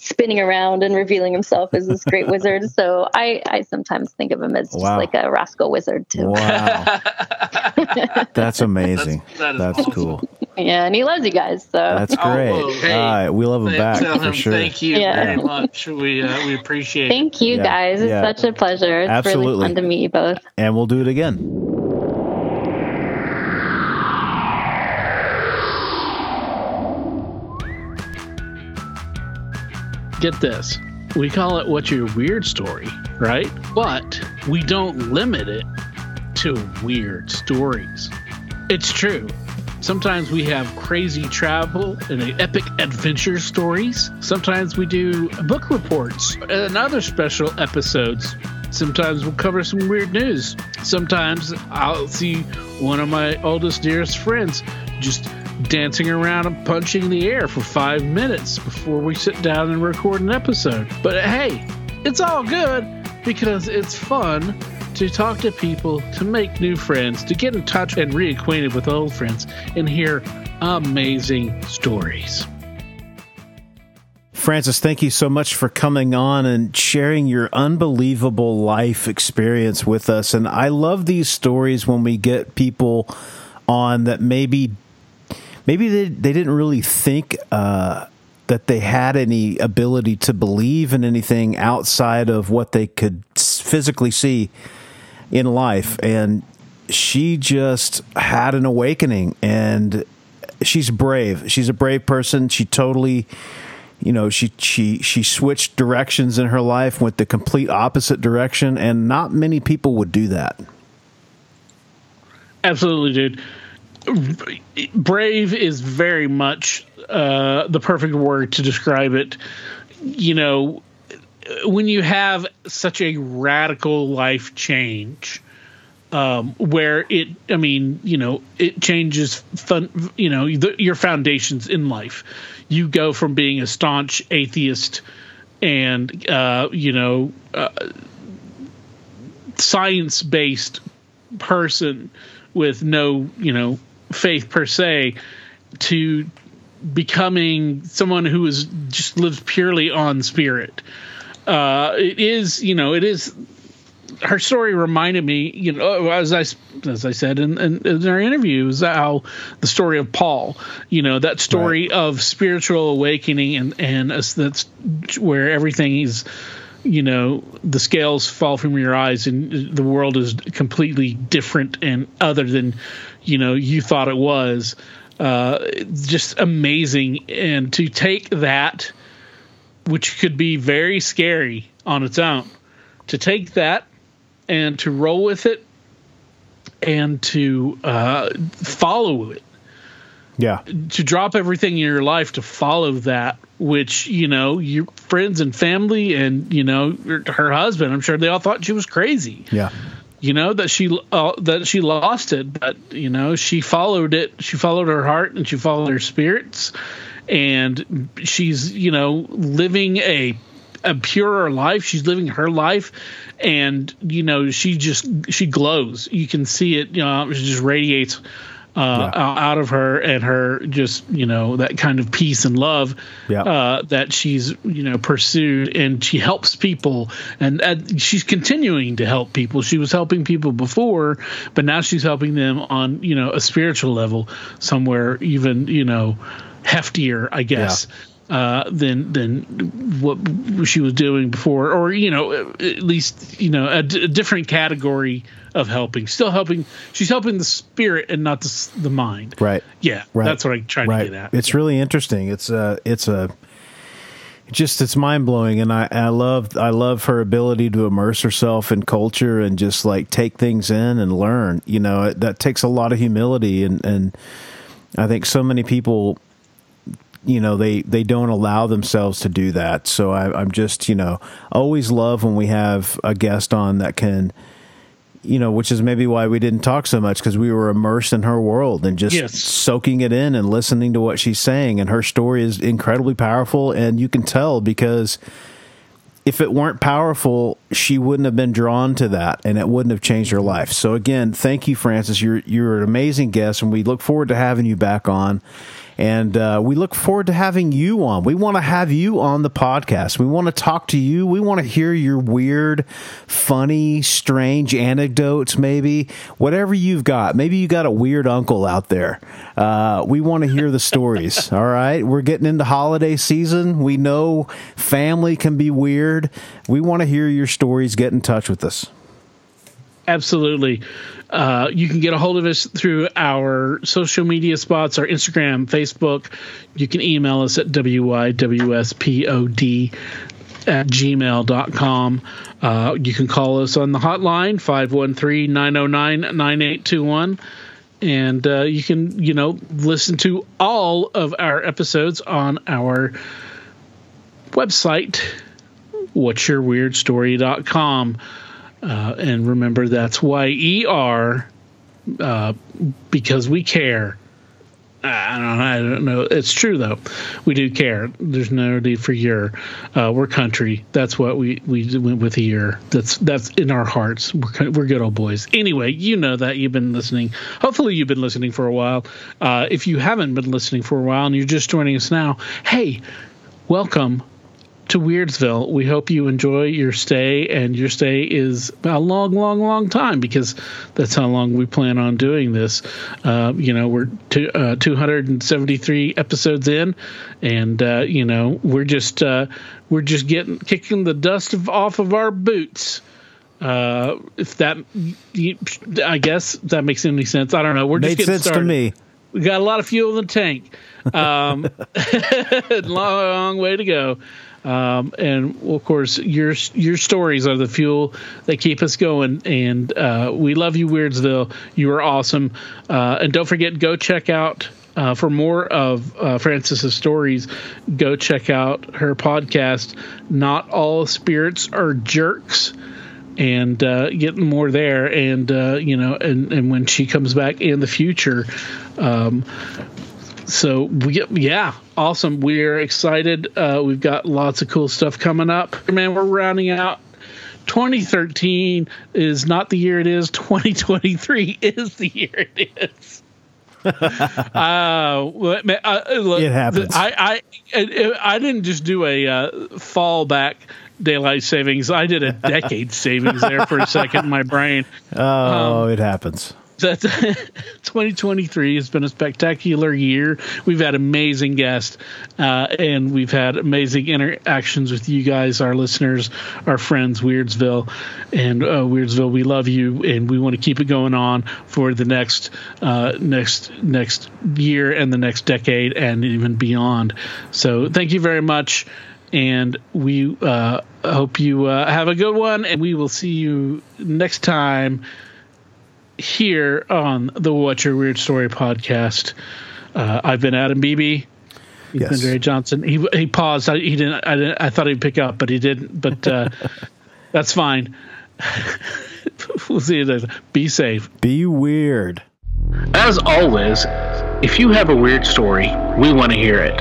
spinning around and revealing himself as this great wizard. So I, I sometimes think of him as just like a rascal wizard too. Wow. That's amazing. That's- that is That's awesome. cool. Yeah, and he loves you guys. So That's Oh, great. well, hey, All right, we love him back Tell for him sure. Thank you Yeah. very much. We uh, we appreciate it. thank you Yeah, guys. It's yeah. such a pleasure. It's Absolutely. really fun to meet you both. And we'll do it again. Get this. We call it What's Your Weird Story, right? But we don't limit it to weird stories. It's true. Sometimes we have crazy travel and epic adventure stories. Sometimes we do book reports and other special episodes. Sometimes we'll cover some weird news. Sometimes I'll see one of my oldest, dearest friends just dancing around and punching the air for five minutes before we sit down and record an episode. But hey, it's all good because it's fun to talk to people, to make new friends, to get in touch and reacquainted with old friends, and hear amazing stories. Frances, thank you so much for coming on and sharing your unbelievable life experience with us. And I love these stories when we get people on that maybe maybe they, they didn't really think uh, that they had any ability to believe in anything outside of what they could physically see in life. And she just had an awakening and she's brave. She's a brave person. She totally you know she she she switched directions in her life went the complete opposite direction and not many people would do that Absolutely, dude. Brave is very much uh, the perfect word to describe it. You know, when you have such a radical life change, um, where it, I mean, you know, it changes, fun, you know, the, your foundations in life. You go from being a staunch atheist and, uh, you know, uh, science based person with no, you know, faith per se to becoming someone who is just lives purely on spirit. Uh, it is, you know, it is. Her story reminded me, you know, as I as I said in, in, in our interview, is how the story of Paul, you know, that story of spiritual awakening and and us- that's where everything is you know the scales fall from your eyes and the world is completely different and other than you know you thought it was uh just amazing. And to take that which could be very scary on its own to take that and to roll with it and to uh follow it. Yeah. To drop everything in your life to follow that which you know your friends and family and you know her, her husband i'm sure they all thought she was crazy. Yeah you know that she uh, that she lost it but you know she followed it she followed her heart and she followed her spirits. And she's you know living a a purer life. She's living her life. And you know she just she glows. You can see it you know she just radiates uh, Yeah. out of her and her just you know that kind of peace and love Yeah. uh, that she's you know pursued and she helps people and uh, she's continuing to help people she was helping people before but now she's helping them on you know a spiritual level somewhere even you know heftier i guess uh, than than what she was doing before, or you know, at least you know a, d- a different category of helping. Still helping. She's helping the spirit and not the, the mind. right Yeah, right that's what I'm trying right to get at. it's really interesting it's a it's a just it's mind blowing and I, I love I love her ability to immerse herself in culture and just like take things in and learn you know it, that takes a lot of humility and and I think so many people you know they they don't allow themselves to do that so I, i'm just you know always love when we have a guest on that can you know which is maybe why we didn't talk so much because we were immersed in her world and just Yes. soaking it in and listening to what she's saying and her story is incredibly powerful and you can tell because if it weren't powerful, she wouldn't have been drawn to that, and it wouldn't have changed her life. So again, thank you, Frances. You're you're an amazing guest, and we look forward to having you back on. And uh, we look forward to having you on. We want to have you on the podcast. We want to talk to you. We want to hear your weird, funny, strange anecdotes, maybe. Whatever you've got. Maybe you got a weird uncle out there. Uh, we want to hear the stories. all right. We're getting into holiday season. We know family can be weird. We want to hear your stories. Get in touch with us. Absolutely. Uh, you can get a hold of us through our social media spots, our Instagram, Facebook. You can email us at wywspod at gmail.com. Uh, you can call us on the hotline, 513 909 9821. And uh, you can, you know, listen to all of our episodes on our website, what'syourweirdstory.com. Uh, and remember, that's Y E R uh, because we care. I don't, know, I don't know. It's true though. We do care. There's no need for your. Uh, we're country. That's what we we went with here. That's that's in our hearts. We're we're good old boys. Anyway, you know that you've been listening. Hopefully, you've been listening for a while. Uh, if you haven't been listening for a while and you're just joining us now, hey, welcome to Weirdsville. We hope you enjoy your stay, and your stay is a long, long, long time because that's how long we plan on doing this. Uh, you know, we're to, uh, 273 episodes in, and uh, you know we're just uh, we're just getting kicking the dust of, off of our boots. Uh, if that, I guess that makes any sense. I don't know. We're just Made getting sense started. to me. We got a lot of fuel in the tank. Um, long way to go. Um, and of course, your your stories are the fuel that keep us going. And uh, we love you, Weirdsville. You are awesome. Uh, and don't forget, go check out uh, for more of uh, Frances's stories. Go check out her podcast. Not all spirits are jerks. And uh, get more there, and uh, you know, and, and when she comes back in the future, um, so we yeah awesome. We're excited. Uh, we've got lots of cool stuff coming up. Man we're rounding out. 2013 is not the year it is. 2023 is the year it is. Uh, look, it happens. I, I, I didn't just do a uh, fallback daylight savings. I did a decade savings there for a second in my brain. Oh, um, it happens that 2023 has been a spectacular year. We've had amazing guests, uh, and we've had amazing interactions with you guys, our listeners, our friends, Weirdsville, and uh, Weirdsville. We love you, and we want to keep it going on for the next uh, next next year and the next decade, and even beyond. So, thank you very much. And we uh, hope you uh, have a good one, and we will see you next time here on the What's Yer Weird Story podcast. Uh, I've been Adam Beebe. He's yes. been Jerry Johnson. He he paused. I, he didn't. I didn't. I thought he'd pick up, but he didn't. But uh, that's fine. we'll see you then. Be safe. Be weird. As always, if you have a weird story, we want to hear it.